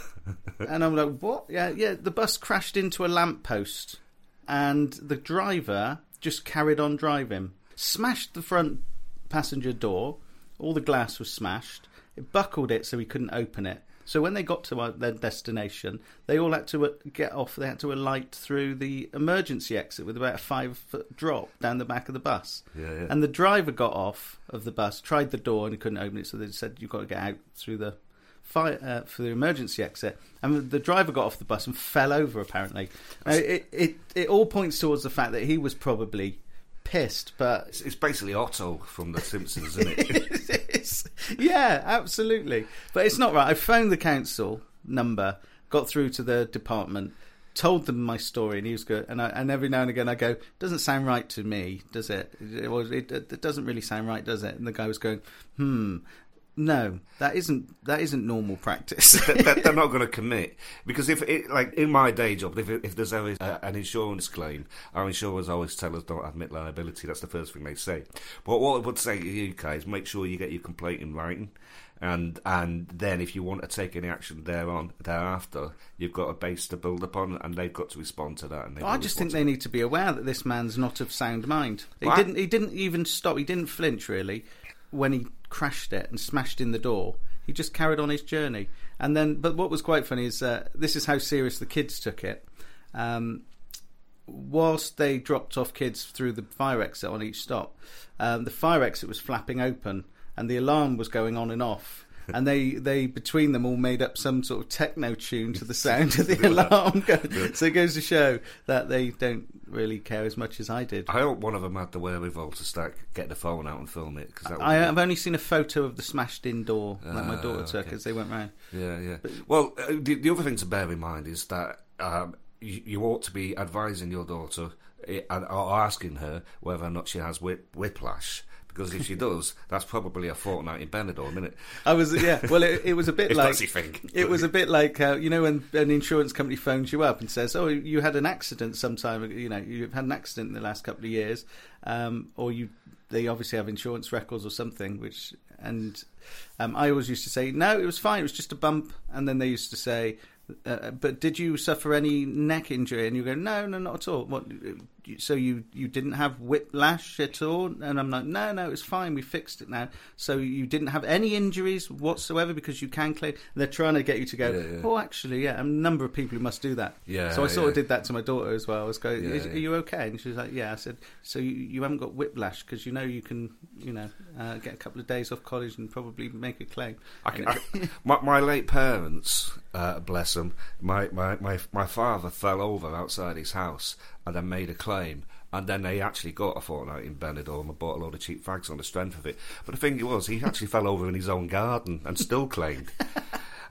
and I'm like, what? Yeah, yeah. The bus crashed into a lamppost, and the driver just carried on driving. Smashed the front passenger door. All the glass was smashed. It buckled it so he couldn't open it. So when they got to uh, their destination, they all had to uh, get off. They had to alight through the emergency exit with about a five foot drop down the back of the bus. Yeah, yeah. And the driver got off of the bus, tried the door, and couldn't open it. So they said, "You've got to get out through the fire uh, for the emergency exit." And the driver got off the bus and fell over. Apparently, now, it, it it all points towards the fact that he was probably pissed, but It's, it's basically Otto from The Simpsons, isn't it? Yeah, absolutely. But it's not right. I phoned the council number, got through to the department, told them my story, and he was good. And, I, and every now and again, I go, "Doesn't sound right to me, does it? It, it, it doesn't really sound right, does it?" And the guy was going, "Hmm." No, that isn't that isn't normal practice. They- they- they're not going to commit because if it, like in my day job, if, if there's always uh, an insurance claim, our insurers always tell us don't admit liability. That's the first thing they say. But what I would say to you guys, make sure you get your complaint in writing, and and then if you want to take any action thereon thereafter, you've got a base to build upon, and they've got to respond to that. And I just think they need to be aware that this man's not of sound mind. He I- didn't. He didn't even stop. He didn't flinch really when he crashed it and smashed in the door. He just carried on his journey. And then, but what was quite funny is uh, this is how serious the kids took it. Um, whilst they dropped off kids through the fire exit on each stop, um, the fire exit was flapping open and the alarm was going on and off. And they, they between them all made up some sort of techno tune to the sound of the alarm. So it goes to show that they don't really care as much as I did. I hope one of them had the wherewithal to start get the phone out and film it because that I, I've only seen a photo of the smashed in door that my Ah, daughter took okay. as they went round. Yeah, yeah. Well, uh, the, the other thing to bear in mind is that um, you, you ought to be advising your daughter eh, or asking her whether or not she has whip, whiplash because if she does, that's probably a fortnight in Benidorm, isn't it? I was yeah. Well, it, it was a bit like it was a bit like uh, you know when an insurance company phones you up and says, "Oh, you had an accident sometime. You know, you've had an accident in the last couple of years, um, or you." They obviously have insurance records or something, which and um, I always used to say, "No, it was fine. It was just a bump." And then they used to say, uh, "But did you suffer any neck injury?" And you go, "No, no, not at all." What? So you you didn't have whiplash at all? And I'm like, "No, no, it's fine. We fixed it now." So you didn't have any injuries whatsoever because you can claim. They're trying to get you to go. Yeah, yeah. Oh, actually, yeah. A number of people who must do that. Yeah, So I sort yeah. of did that to my daughter as well. I was going, Yeah, "Is- yeah. "Are you okay?" And she was like, "Yeah." I said, "So you, you haven't got whiplash because you know you can, you know, uh, get a couple of days off college and probably make a claim." I can, I, my, my late parents, uh, bless them, my, my, my, my father fell over outside his house and then made a claim. And then they actually got a fortnight in Benidorm and bought a load of cheap fags on the strength of it. But the thing was, he actually fell over in his own garden and still claimed.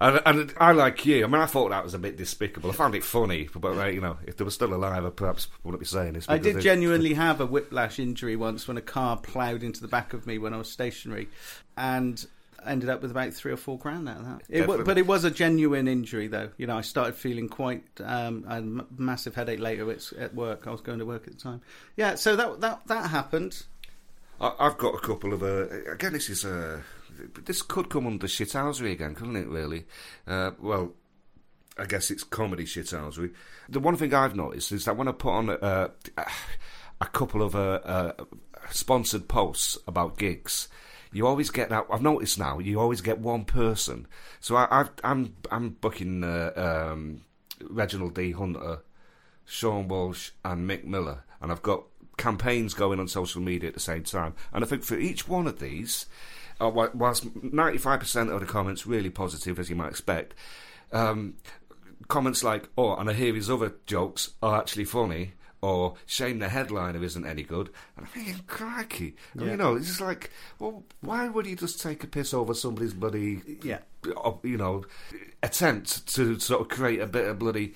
And, and I, like you, I mean, I thought that was a bit despicable. I found it funny, but, uh, you know, if they were still alive, I perhaps wouldn't be saying this. I did they- genuinely have a whiplash injury once when a car ploughed into the back of me when I was stationary, and ended up with about three or four grand out of that. It, Definitely. but it was a genuine injury, though. You know, I started feeling quite. Um, a m- massive headache later at, at work. I was going to work at the time. Yeah, so that that that happened. I, I've got a couple of. Uh, again, this is. Uh, this could come under shithousery again, couldn't it? Really? Uh, well, I guess it's comedy shithousery. The one thing I've noticed is that when I put on uh, a couple of uh, uh, sponsored posts about gigs. You always get that. I've noticed now. You always get one person. So I, I've, I'm I'm booking uh, um, Reginald D Hunter, Sean Walsh, and Mick Miller, and I've got campaigns going on social media at the same time. And I think for each one of these, uh, whilst 95% of the comments really positive, as you might expect, um, comments like, "Oh, and I hear his other jokes are actually funny." Or shame the headliner isn't any good, and I'm thinking, crikey, And, Yeah. you know, it's just like, well, why would you just take a piss over somebody's bloody Yeah. uh, you know, attempt to sort of create a bit of bloody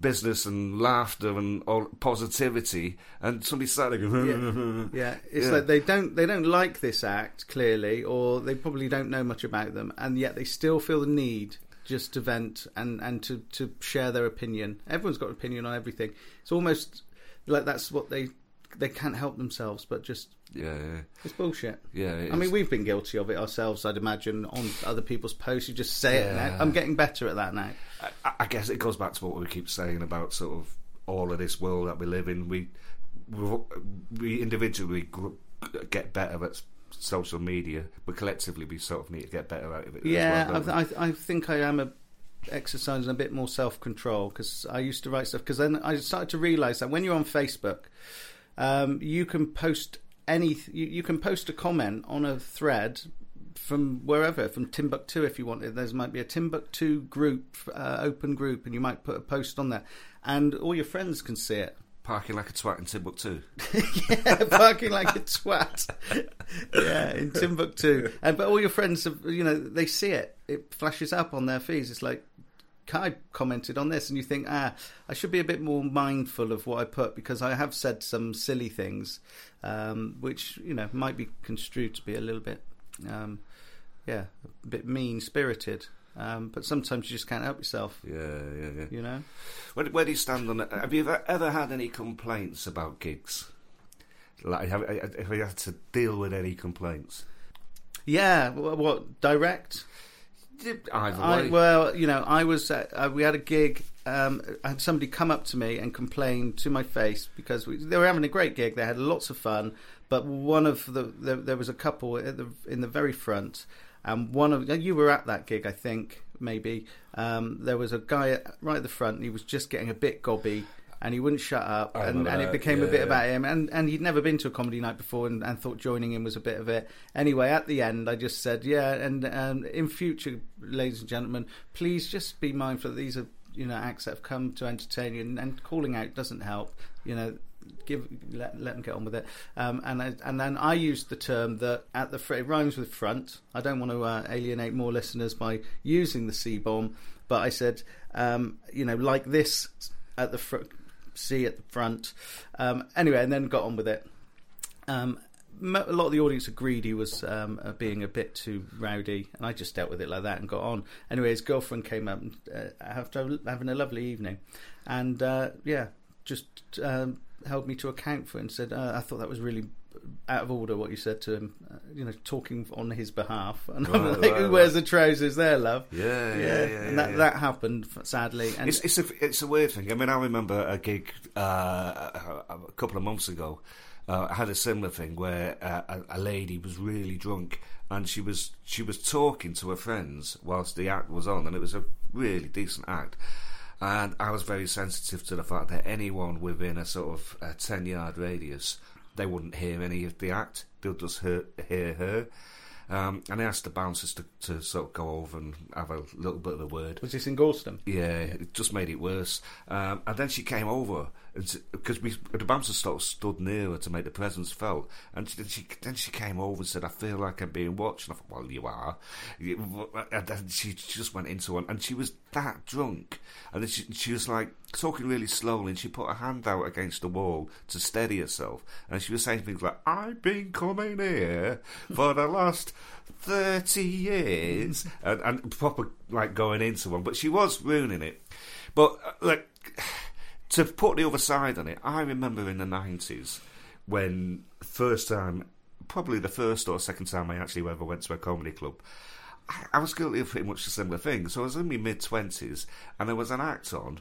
business and laughter and all positivity, and somebody started going, Yeah, it's Yeah. like they don't they don't like this act clearly, or they probably don't know much about them, and yet they still feel the need just to vent and and to to share their opinion. Everyone's got an opinion on everything. It's almost like that's what they they can't help themselves, but just yeah, yeah, it's bullshit. yeah. it I mean, we've been guilty of it ourselves. I'd imagine on other people's posts, you just say it. Now. I'm getting better at that now. I, I guess it goes back to what we keep saying about sort of all of this world that we live in. We we, we individually gr- get better at social media, but collectively we sort of need to get better out of it. as Yeah, well, don't I, I, I think I am a, exercising a bit more self control because I used to write stuff. Because then I started to realise that when you're on Facebook, um, you can post any, you, you can post a comment on a thread from wherever, from Timbuktu if you wanted. There might be a Timbuktu group, uh, open group, and you might put a post on there, and all your friends can see it. parking like a twat in Timbuktu. yeah, parking like a twat. yeah, in Timbuktu. And but all your friends, have, you know, they see it. It flashes up on their feeds. It's like Kai commented on this, and you think, ah, I should be a bit more mindful of what I put because I have said some silly things, um, which you know might be construed to be a little bit, um, yeah, a bit mean spirited. Um, but sometimes you just can't help yourself. Yeah, yeah, yeah. You know. Where, where do you stand on it? Have you ever, ever had any complaints about gigs? Like, have, have you had to deal with any complaints? Yeah. What, what direct? Either I, well, you know, I was uh, we had a gig. Um, I had somebody come up to me and complain to my face because we, they were having a great gig. They had lots of fun, but one of the there, there was a couple at the, in the very front, and one of you were at that gig, I think, maybe. Um, there was a guy right at the front. And he was just getting a bit gobby. And he wouldn't shut up, I and, and it became a bit yeah. about him. And, and he'd never been to a comedy night before, and, and thought joining in was a bit of it. Anyway, at the end, I just said, yeah. And um, in future, ladies and gentlemen, please just be mindful that these are you know acts that have come to entertain you, and, and calling out doesn't help. You know, give let, let them get on with it. Um, and I, and then I used the term that at the it rhymes with front. I don't want to uh, alienate more listeners by using the C bomb, but I said um, you know like this at the front. C at the front. Um, anyway, and then got on with it. Um, a lot of the audience agreed he was um, uh, being a bit too rowdy, and I just dealt with it like that and got on. Anyway, his girlfriend came up and uh, after having a lovely evening, and uh, yeah, just um, held me to account for it and said, uh, "I thought that was really." Out of order, what you said to him, uh, you know, talking on his behalf, and I'm like, right, "Who wears right. the trousers there, love?" Yeah, yeah, yeah. yeah, and that yeah. that happened sadly. And It's, it's a it's a weird thing. I mean, I remember a gig uh, a, a couple of months ago. Uh, I had a similar thing where uh, a, a lady was really drunk and she was she was talking to her friends whilst the act was on, and it was a really decent act. And I was very sensitive to the fact that anyone within a sort of a ten yard radius, they wouldn't hear any of the act; they'll just hear, hear her. Um, and I asked the bouncers to, to sort of go over and have a little bit of a word. was this in Galston? Yeah, it just made it worse. Um, and then she came over because we the bouncer sort of stood near her to make the presence felt. And she, then she then she came over and said, "I feel like I'm being watched." And I thought, "Well, you are." And she just went into one, and she was that drunk, and then she she was like talking really slowly, and she put her hand out against the wall to steady herself, and she was saying things like, "I've been coming here for the last." 30 years and, and proper like going into one but she was ruining it but uh, like to put the other side on it i remember in the 90s when first time probably the first or second time i actually ever went to a comedy club I, I was guilty of pretty much a similar thing. So i was in my mid-20s and there was an act on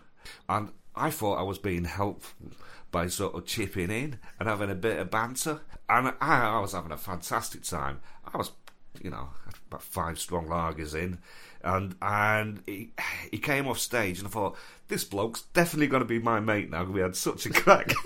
and i thought i was being helpful by sort of chipping in and having a bit of banter. And i, I was having a fantastic time. I was you know, about five strong lagers in, and and he, he came off stage, and I thought this bloke's definitely going to be my mate now. Because we had such a crack.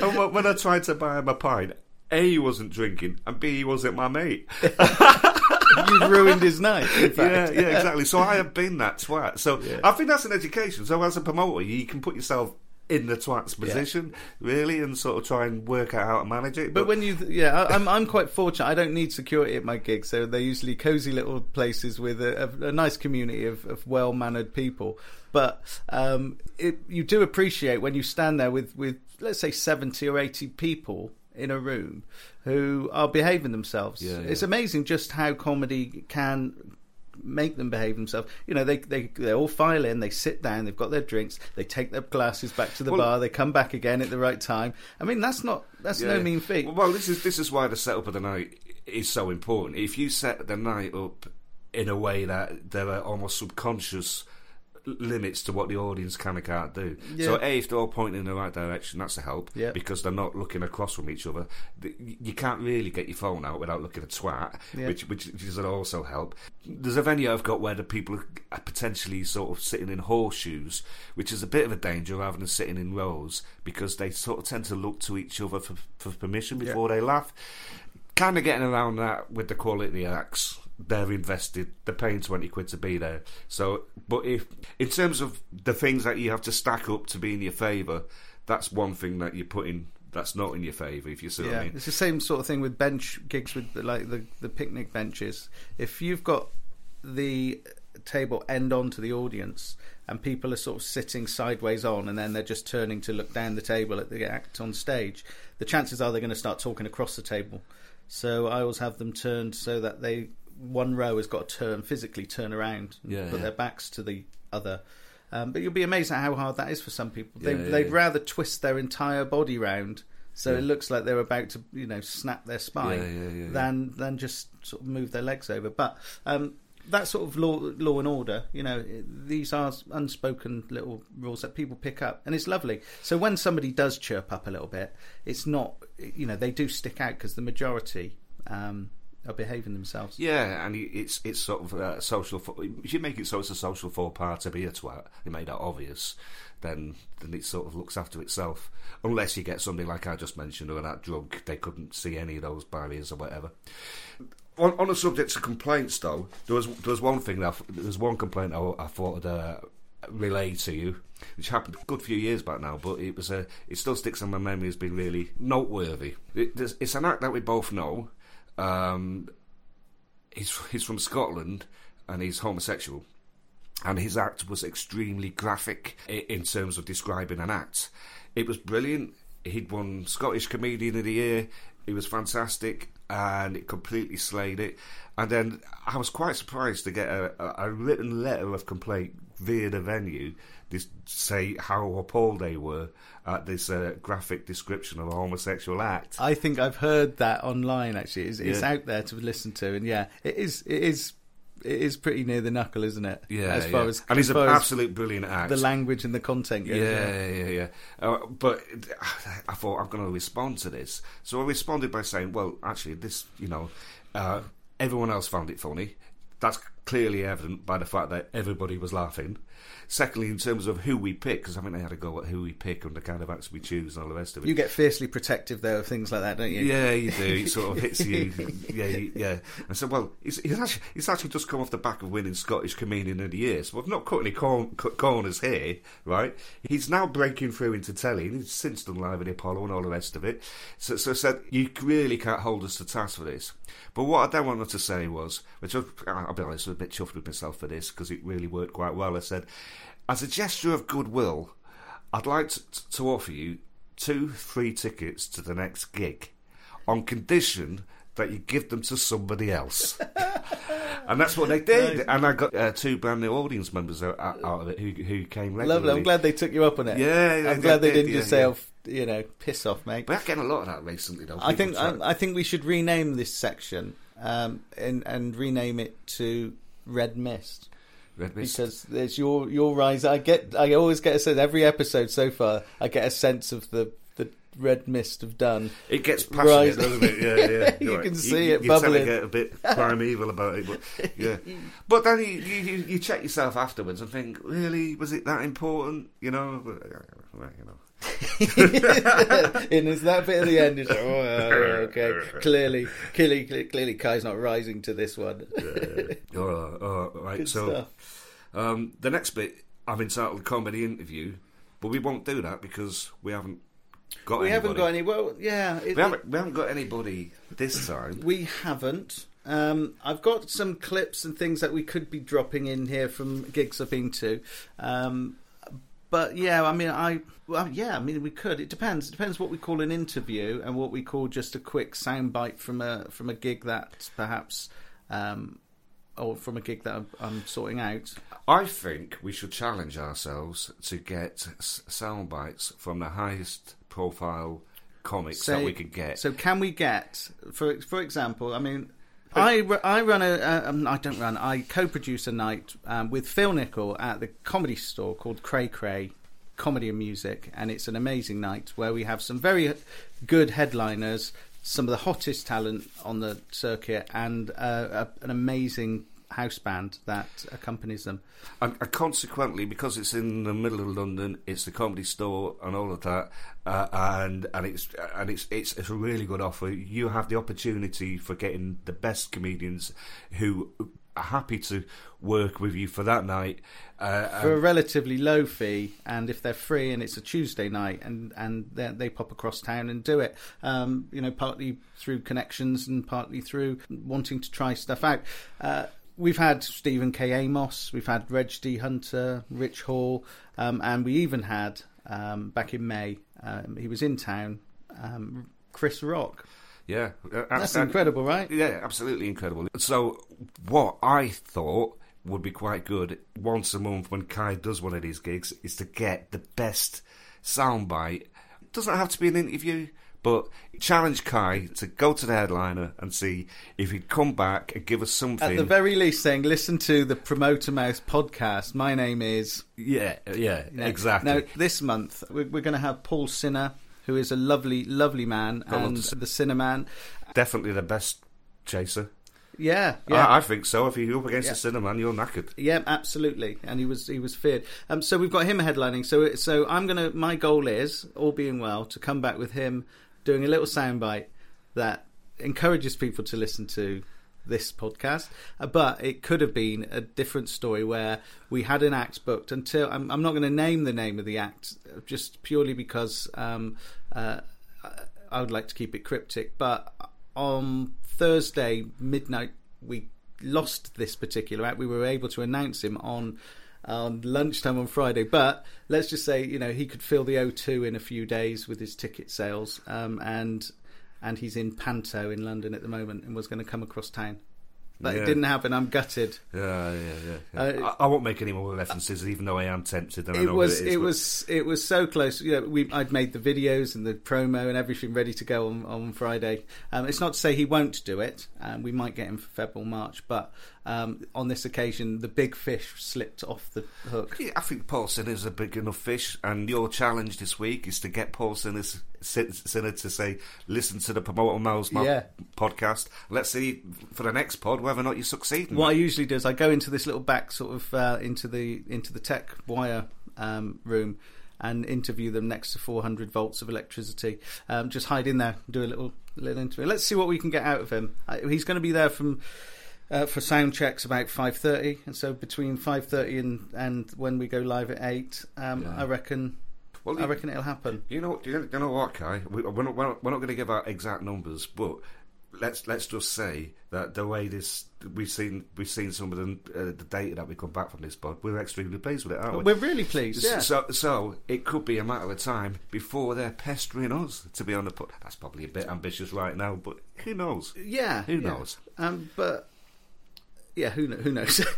and when- I tried to buy him a pint, A he wasn't drinking, and B he wasn't my mate. you ruined his night. In Yeah, yeah, exactly. So I have been that twat. So Yeah. I think that's an education. So as a promoter, you can put yourself in the twat's position, really, and sort of try and work out how to manage it. But when you, yeah, I, I'm I'm quite fortunate. I don't need security at my gigs, so they're usually cozy little places with a, a, a nice community of, of well mannered people. But um, it, you do appreciate when you stand there with with let's say seventy or eighty people in a room who are behaving themselves. Yeah, yeah. It's amazing just how comedy can make them behave themselves. You know, they they they all file in, they sit down, they've got their drinks, they take their glasses back to the Well- bar, they come back again at the right time. I mean, that's not that's no mean feat. Well, this is this is why the setup of the night is so important. If you set the night up in a way that there are almost subconscious limits to what the audience can and can't do. So, a if they're all pointing in the right direction, that's a help Yeah. because they're not looking across from each other. You can't really get your phone out without looking at twat, Yeah. which which does also help. There's a venue I've got where the people are potentially sort of sitting in horseshoes, which is a bit of a danger rather than sitting in rows because they sort of tend to look to each other for, for permission Yeah. before they laugh. Kind of getting around that with the quality of the acts. They're invested. They're paying twenty quid to be there. So, but if in terms of the things that you have to stack up to be in your favour, that's one thing that you're putting. That's not in your favour. If you see what Yeah, I mean. it's the same sort of thing with bench gigs with like the the picnic benches. If you've got the table end on to the audience and people are sort of sitting sideways on and then they're just turning to look down the table at the act on stage, the chances are they're going to start talking across the table. So I always have them turned so that they one row has got to turn physically turn around, Yeah, put yeah. their backs to the other. Um, but you'll be amazed at how hard that is for some people. They, Yeah, yeah. rather twist their entire body round so it looks like they're about to, you know, snap their spine than than just sort of move their legs over. But um, that sort of law, law and order, you know, these are unspoken little rules that people pick up, and it's lovely. So when somebody does chirp up a little bit, it's not, you know, they do stick out because the majority um, are behaving themselves. Yeah, and it's it's sort of uh, social. If you make it so it's a social faux pas to be a twat, you make that obvious, then then it sort of looks after itself. Unless you get somebody like I just mentioned, or that drug, they couldn't see any of those barriers or whatever. On, on the subject of complaints, though, there was there was one thing that I- there was one complaint I, I thought I'd uh, relay to you, which happened a good few years back now, but it was a it still sticks in my memory as being really noteworthy. It, it's an act that we both know. Um, he's he's from Scotland and he's homosexual, and his act was extremely graphic in terms of describing an act. It was brilliant. he'd won Scottish Comedian of the Year. He was fantastic, and it completely slayed it. And then I was quite surprised to get a, a, written letter of complaint via the venue to say how appalled they were at this uh, graphic description of a homosexual act. I think I've heard that online. Actually, it's, it's Yeah. out there to listen to, and yeah, it is. It is. It is pretty near the knuckle, isn't it? Yeah, as far yeah. as and he's an absolute brilliant act. the language and the content goes. Yeah, yeah, yeah. Uh, but I thought I'm going to respond to this, so I responded by saying, "Well, actually, this, you know, uh, everyone else found it funny. That's clearly evident by the fact that everybody was laughing. Secondly, in terms of who we pick, because I think they had a go at who we pick and the kind of acts we choose and all the rest of it. You get fiercely protective though of things like that, don't you? Yeah, you do. It sort of hits you. Yeah, yeah. I said, well, he's, he's actually actually just come off the back of winning Scottish Comedian of the Year. So I've not cut any cor- cut corners here, right? He's now breaking through into telly. and He's since done live the Apollo and all the rest of it. So, so I said, you really can't hold us to task for this. But what I then wanted to say was, which I'll be honest, I was a bit chuffed with myself for this because it really worked quite well. I said, as a gesture of goodwill, I'd like to, to offer you two free tickets to the next gig on condition that you give them to somebody else. and that's what they did. And I got uh, two brand new audience members out, out of it who, who came regularly. Lovely. I'm glad they took you up on it. Yeah, I'm glad they did, didn't yeah, just say, oh, you know, piss off, mate. We're getting a lot of that recently, though. I People think I, I think we should rename this section um, and and rename it to Red Mist Red Mist. because there's your your rise. I get I always get a sense every episode so far. I get a sense of the the Red Mist have done. It gets passionate, Right. doesn't it? Yeah, yeah. You You're can right. see you, it you bubbling. to get a bit primeval about it, but yeah. But then you, you, you- you check yourself afterwards and think, really, was it that important? You know, you know. and is that bit at the end? It's like, oh, okay. Clearly, clearly, clearly, Kai's not rising to this one. Oh, oh, right. Good so um, the next bit I've entitled comedy interview, but we won't do that because we haven't got. We anybody. haven't got any. Well, yeah, it, We haven't. We haven't got anybody this time. We haven't. Um, I've got some clips and things that we could be dropping in here from gigs I've been to. Um, but yeah, I mean, I well, yeah, I mean, we could. It depends. It depends what we call an interview and what we call just a quick soundbite from a from a gig that perhaps, um, or from a gig that I'm, I'm sorting out. I think we should challenge ourselves to get sound bites from the highest profile comics that we could get. So can we get, for for example, I mean, I, I run a, um, I don't run, I co-produce a night um, with Phil Nichol at the comedy store called Cray Cray Comedy and Music, and it's an amazing night where we have some very good headliners, some of the hottest talent on the circuit, and uh, a, an amazing house band that accompanies them. and, and consequently, because it's in the middle of London, it's the comedy store and all of that, uh, and and it's and it's, it's it's a really good offer. You have the opportunity for getting the best comedians who are happy to work with you for that night. Uh, for a relatively low fee, and if they're free and it's a Tuesday night, and and they, they pop across town and do it, um, you know, partly through connections and partly through wanting to try stuff out. Uh, we've had Stephen K. Amos, we've had Reg D. Hunter, Rich Hall, um, and we even had um, back in May, um, he was in town, um, Chris Rock. yeah, uh, That's and- incredible, right? Yeah, absolutely incredible. So, what I thought would be quite good once a month when Kai does one of these gigs is to get the best soundbite. Doesn't have to be an interview, but challenge Kai to go to the headliner and see if he'd come back and give us something. At the very least, saying, listen to the Promoter Mouse podcast. My name is yeah, yeah, exactly. Now, this month we're, we're going to have Paul Sinha, who is a lovely, lovely man, and the Sinnerman. Definitely the best chaser. Yeah, yeah. I, I think so. If you're up against Yeah. the Sinnerman, you're knackered. Yeah, absolutely, and he was he was feared. Um, so we've got him headlining. So so I'm gonna. My goal is, all being well, to come back with him doing a little soundbite that encourages people to listen to this podcast. Uh, but it could have been a different story where we had an act booked until I'm, I'm not going to name the name of the act uh, just purely because um, uh, I would like to keep it cryptic. But on Thursday midnight, we lost this particular act. We were able to announce him on on lunchtime on Friday. But let's just say, you know, he could fill the O2 in a few days with his ticket sales, um, and and he's in Panto in London at the moment, and was going to come across town. But Yeah. it didn't happen. I'm gutted. Yeah, yeah, yeah. yeah. Uh, I, I won't make any more references, even though I am tempted. And I it know was it, is, but- was it was so close. You know, we I'd made the videos and the promo and everything ready to go on on Friday. Um, it's not to say he won't do it. Um, we might get him for February March, but um, on this occasion, the big fish slipped off the hook. Yeah, I think Paul Sinha's a big enough fish, and your challenge this week is to get Paul Sinha's, Sinha to say, listen to the Promoter Miles Yeah. podcast. Let's see for the next pod whether or not you succeed. in What I usually do is I go into this little back sort of uh, into the into the tech wire um, room and interview them next to 400 volts of electricity. Um, just hide in there, do a little little interview. Let's see what we can get out of him. Uh, he's going to be there from. Uh, for sound checks about 5.30 and so between 5.30 and, and when we go live at 8 um, Yeah. I reckon Well, I you- reckon it'll happen You know, you you know what, Kai? We, we're not, we're not, not going to give out exact numbers, but let's let's just say that the way this we've seen we've seen some of the, uh, the data that we come back from this pod, we're extremely pleased with it, aren't we? we're really pleased yeah. So, so it could be a matter of time before they're pestering us to be on the pod. That's probably a bit ambitious right now, but who knows? Yeah, Who yeah. knows? Um, but yeah, who who knows?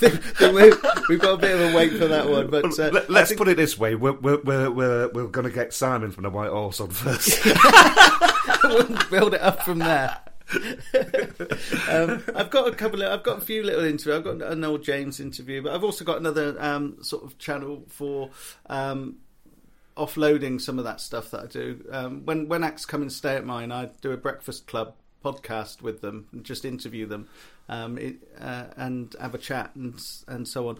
we've, we've got a bit of a wait for that one, but uh, Let, us put it this way: we're we're we're, we're, we're going to get Simon from the White Horse on first. we'll build it up from there. um, I've got a couple of, I've got a few little interviews. I've got an old James interview, but I've also got another um, sort of channel for um, offloading some of that stuff that I do. Um, when when acts come and stay at mine, I do a breakfast club podcast with them and just interview them um, it, uh, and have a chat and and so on.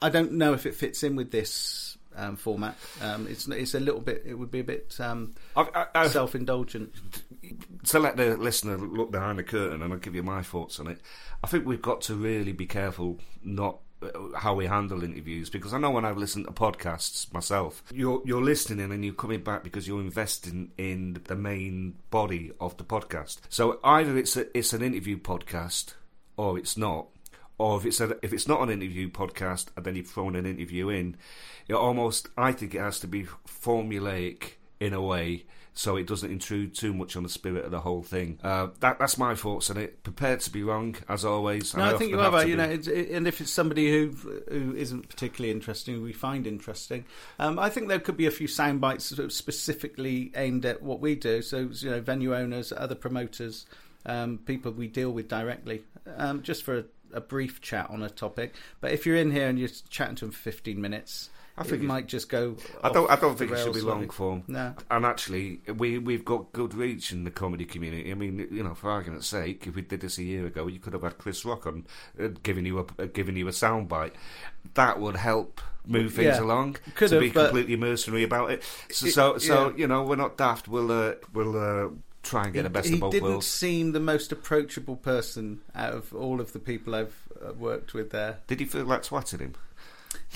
I don't know if it fits in with this um, format. Um, it's it's a little bit. It would be a bit um, self indulgent. to let the listener look behind the curtain, and I'll give you my thoughts on it. I think we've got to really be careful not Uh, how we handle interviews because I know when I've listened to podcasts myself, you're you're listening and you're coming back because you're investing in the main body of the podcast. So either it's a, it's an interview podcast or it's not. Or if it's a, if it's not an interview podcast and then you've thrown an interview in, it almost I think it has to be formulaic in a way so it doesn't intrude too much on the spirit of the whole thing. Uh, that, that's my thoughts on it. Prepared to be wrong, as always. No, and I think you are right. You know, it's, it, and if it's somebody who who isn't particularly interesting, we find interesting. Um, I think there could be a few sound bites sort of specifically aimed at what we do. So you know, venue owners, other promoters, um, people we deal with directly, um, just for a, a brief chat on a topic. But if you're in here and you're chatting to them for 15 minutes, I think it might just go. I don't. I don't think it should be long form. No. And actually, we we've got good reach in the comedy community. I mean, you know, for argument's sake, if we did this a year ago, you could have had Chris Rock on, uh, giving you a uh, giving you a soundbite. That would help move things Yeah. along. Could to have, be completely mercenary about it. So, It- so, so yeah. you know, we're not daft. We'll uh, we'll uh, try and get the best he of both didn't seem the most approachable person out of all of the people I've uh, worked with there. Did you feel like swatting him?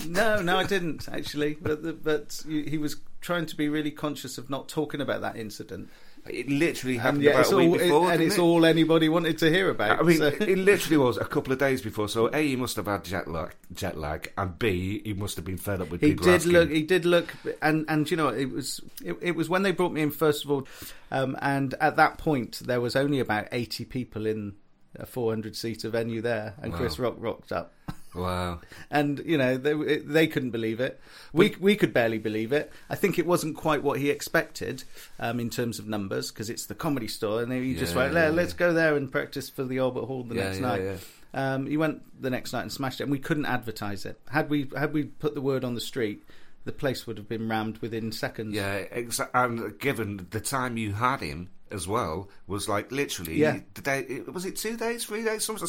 No, no, I didn't actually. But the, but you- he was trying to be really conscious of not talking about that incident. It literally happened yeah, about a week all, before, and it's it? all anybody wanted to hear about. I mean, so- it literally was a couple of days before. So, a he must have had jet lag, jet lag, and b he must have been fed up with he people did asking. look. He did look, and and you know, it was it, it was when they brought me in first of all, um, and at that point there was only about eighty people in a four hundred seater venue there, and Wow. Chris Rock rocked up. Wow. and you know they they couldn't believe it. We we could barely believe it. I think it wasn't quite what he expected um, in terms of numbers because it's the comedy store, and he just Yeah, went, yeah, "Let's go there and practice for the Albert Hall the Yeah, next yeah, night." yeah. Um, he went the next night and smashed it, and we couldn't advertise it. Had we had we put the word on the street, the place would have been rammed within seconds. Yeah, exa- and given the time you had him as well was like literally Yeah. the day. Was it two days, three days? Some, It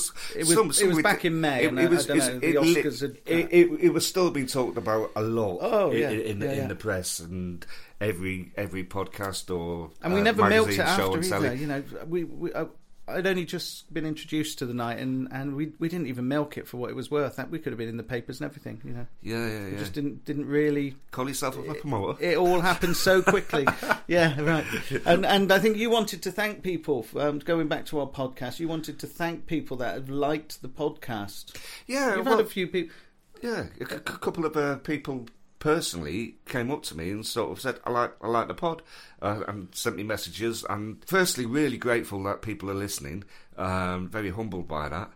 was- it was back in May, and I- I don't know, the li- Oscars had- it, it, it was still being talked about a lot. Oh, in, yeah. in, the, Yeah, in yeah. the press and every every podcast or and we uh, never milked it after either. You know, we, we I, I'd only just been introduced to the night, and, and we we didn't even milk it for what it was worth. That we could have been in the papers and everything. You know, Yeah, yeah, we just didn't didn't really. Call yourself a promoter. It all happened so quickly. yeah, right. And and I think you wanted to thank people. Um, going back to our podcast, you wanted to thank people that have liked the podcast. yeah, You've well, had a few people. Yeah, a, c- couple of uh, people personally came up to me and sort of said, "I like, I like the pod," uh, and sent me messages. And firstly, really grateful that people are listening. Um, very humbled by that.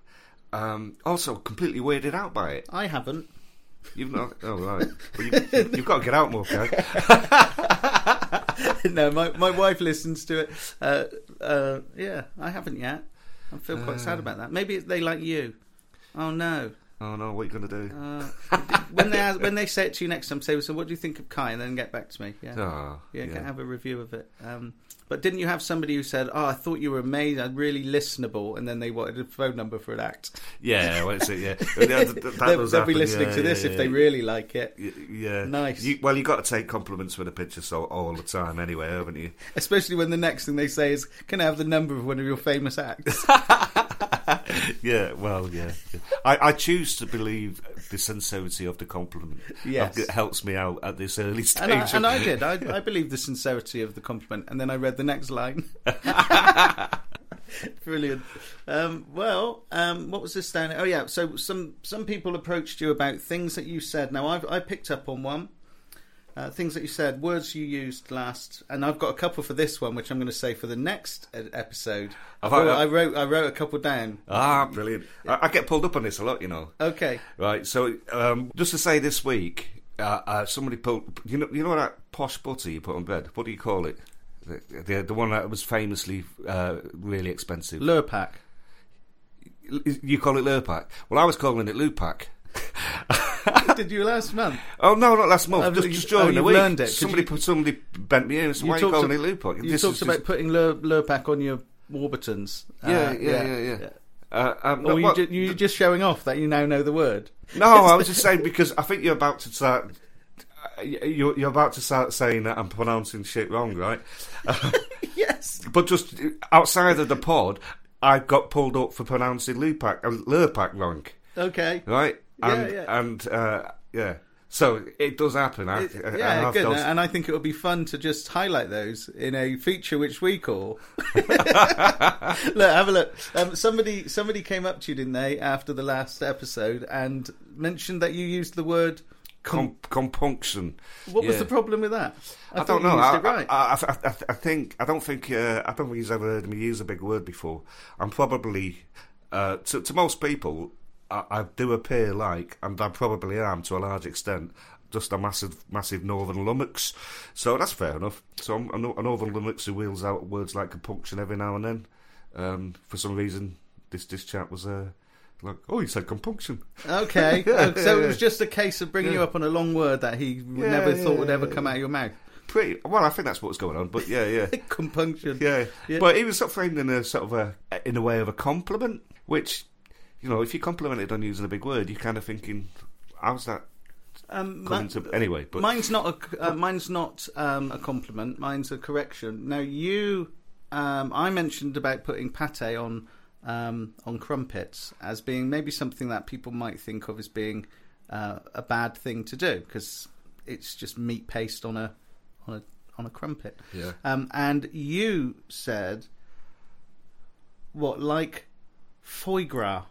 Um, also, completely weirded out by it. I haven't. You've not. Oh right. Well, you, you've got to get out more, Kev. no, my my wife listens to it. Uh, uh, yeah, I haven't yet. I feel quite sad about that. Maybe they like you. Oh no. Oh no, what are you going to do? Uh, when they ask, when they say it to you next time, say, "So, what do you think of Kai?" and then get back to me. Yeah, Oh, yeah, yeah. can have a review of it. Um, but didn't you have somebody who said, "Oh, I thought you were amazing, really listenable," and then they wanted a phone number for an act? Yeah, well, that's it. Yeah, they'll they'll be listening yeah, to this yeah, if they really like it, Yeah, Nice. You, well, you got to take compliments with a picture so all the time, anyway, haven't you? especially when the next thing they say is, "Can I have the number of one of your famous acts?" yeah, well, yeah. I, I choose to believe the sincerity of the compliment. Yes. It helps me out at this early stage. And I, and I did. I, I believe the sincerity of the compliment, and then I read the next line. Brilliant. Um, well, um, what was this down? Oh yeah. So some some people approached you about things that you said. Now I've I picked up on one. Uh, things that you said, words you used last, and I've got a couple for this one, which I'm going to say for the next episode. Have I, I- I wrote I wrote a couple down. Ah, brilliant. I, I get pulled up on this a lot, you know. Okay. Right, so um, just to say this week, uh, uh, somebody pulled. You know, you know that posh butter you put on bread. What do you call it? The, the, the one that was famously uh, really expensive. Lurpak. You call it Lurpak. Well, I was calling it Lupak. Did you last month? Oh no, not last month. Just, you- just during oh, the week. learned it, Somebody you- put somebody bent me in. So why are you talked calling ab- it Lupak? You This talked about just- putting Lur, Lurpak on your Warburtons. Uh, yeah, yeah, yeah, yeah. Uh, um, Or no, you you're just showing off that you now know the word. no, I was just saying because I think you're about to start. uh, You're, you're about to start saying that I'm pronouncing shit wrong, right? yes. But just outside of the pod, I got pulled up for pronouncing Lupak, uh, Lurpak wrong, Okay. right? Yeah, And yeah. and uh, yeah, so it does happen. I, It- I- I yeah, have good. those- And I think it would be fun to just highlight those in a feature which we call. look, have a look. Um, somebody, somebody came up to you, didn't they, after the last episode, and mentioned that you used the word. Com- compunction. What was the problem with that? I, thought don't know. I, it right. I, I, I, I think I don't think uh, I don't think he's ever heard me use a big word before. I'm probably uh, to, to most people, I, I do appear like, and I probably am to a large extent, just a massive, massive northern lummox. So that's fair enough. So I'm a, northern lummox who wheels out words like compunction every now and then. Um, for some reason, this this chat was uh, like, oh, he said compunction. Okay, Yeah, Oh, so yeah, it was yeah. just a case of bringing you up on a long word that he never thought would ever come out of your mouth. Pretty well. I think that's what's going on. But yeah, yeah. Compunction. Yeah. Yeah. but he was sort of framed in a sort of a in a way of a compliment, which you know, if you complimented on using a big word, you're kind of thinking, how's that Um, coming ma- to anyway? But mine's not a uh, mine's not um, a compliment. Mine's a correction. Now you, um, I mentioned about putting pate on um, on crumpets as being maybe something that people might think of as being uh, a bad thing to do because it's just meat paste on a on a on a crumpet. yeah, Um, and you said what like foie gras.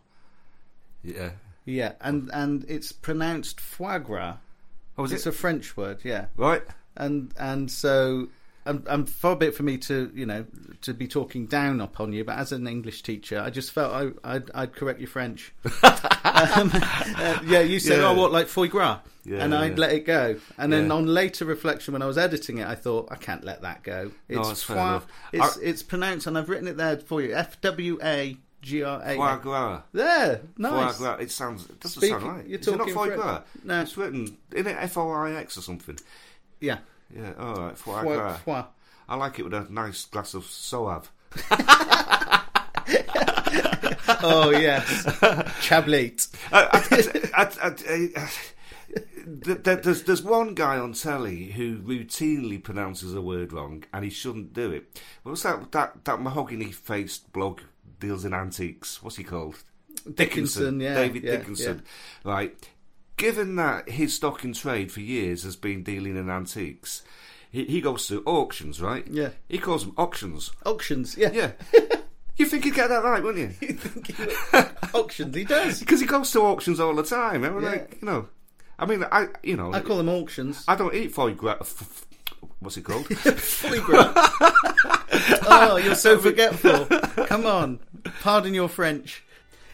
Yeah. Yeah, and and it's pronounced foie gras. Oh, was it? it's it a French word, yeah. right? And and so I'm, I'm far be it for me to you know to be talking down upon you, but as an English teacher, I just felt I, I'd, I'd correct your French. um, uh, yeah, you said, Yeah. "Oh, what like foie gras," Yeah, and I'd yeah. let it go. And then on later reflection, when I was editing it, I thought I can't let that go. It's fair foie- It's I- it's pronounced, and I've written it there for you. F W A G R A. Foie gras. There, nice. Foie gras. It sounds. It doesn't Speak- sound right. you're Is it not talking foie French. gras? No. It's written in it F O I X or something. Yeah, Yeah. All right. Foie, foie, gras. foie. I like it with a nice glass of Soave. Oh yes, Chablis. Uh, I, I, I, I, I, th- th- there's there's one guy on telly who routinely pronounces a word wrong, and he shouldn't do it. What's that? That that mahogany faced blog deals in antiques. What's he called? Dickinson, yeah, David yeah, Dickinson. Right. Given that his stock in trade for years has been dealing in antiques, he, he goes to auctions, right? Yeah. He calls them auctions. Auctions, yeah. Yeah. You think he'd get that right, wouldn't you? Auctions, he does. Because he goes to auctions all the time. Eh? I mean, Yeah. like, you know, I mean, I, you know, I call them auctions. I don't eat foie gras. f- What's it called? Fully grown. oh, you're so forgetful. Come on. Pardon your French.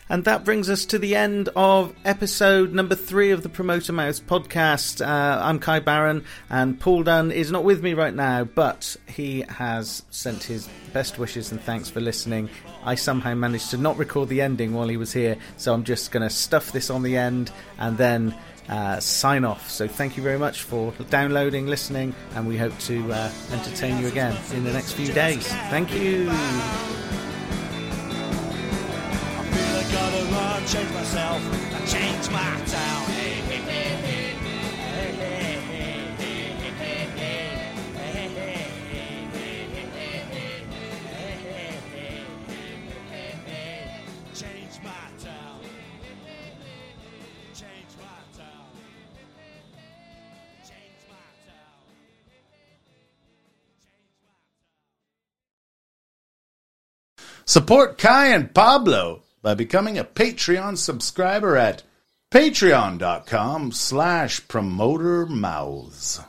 And that brings us to the end of episode number three of the Promoter Mouse podcast. Uh, I'm Kai Barron, and Paul Dunn is not with me right now, but he has sent his best wishes and thanks for listening. I somehow managed to not record the ending while he was here, so I'm just going to stuff this on the end and then uh, sign off. So thank you very much for downloading, listening, and we hope to uh, entertain you again in the next few days. Thank you. I change myself, change my town. Support Kai and Pablo by becoming a Patreon subscriber at patreon.com slash promoter mouths.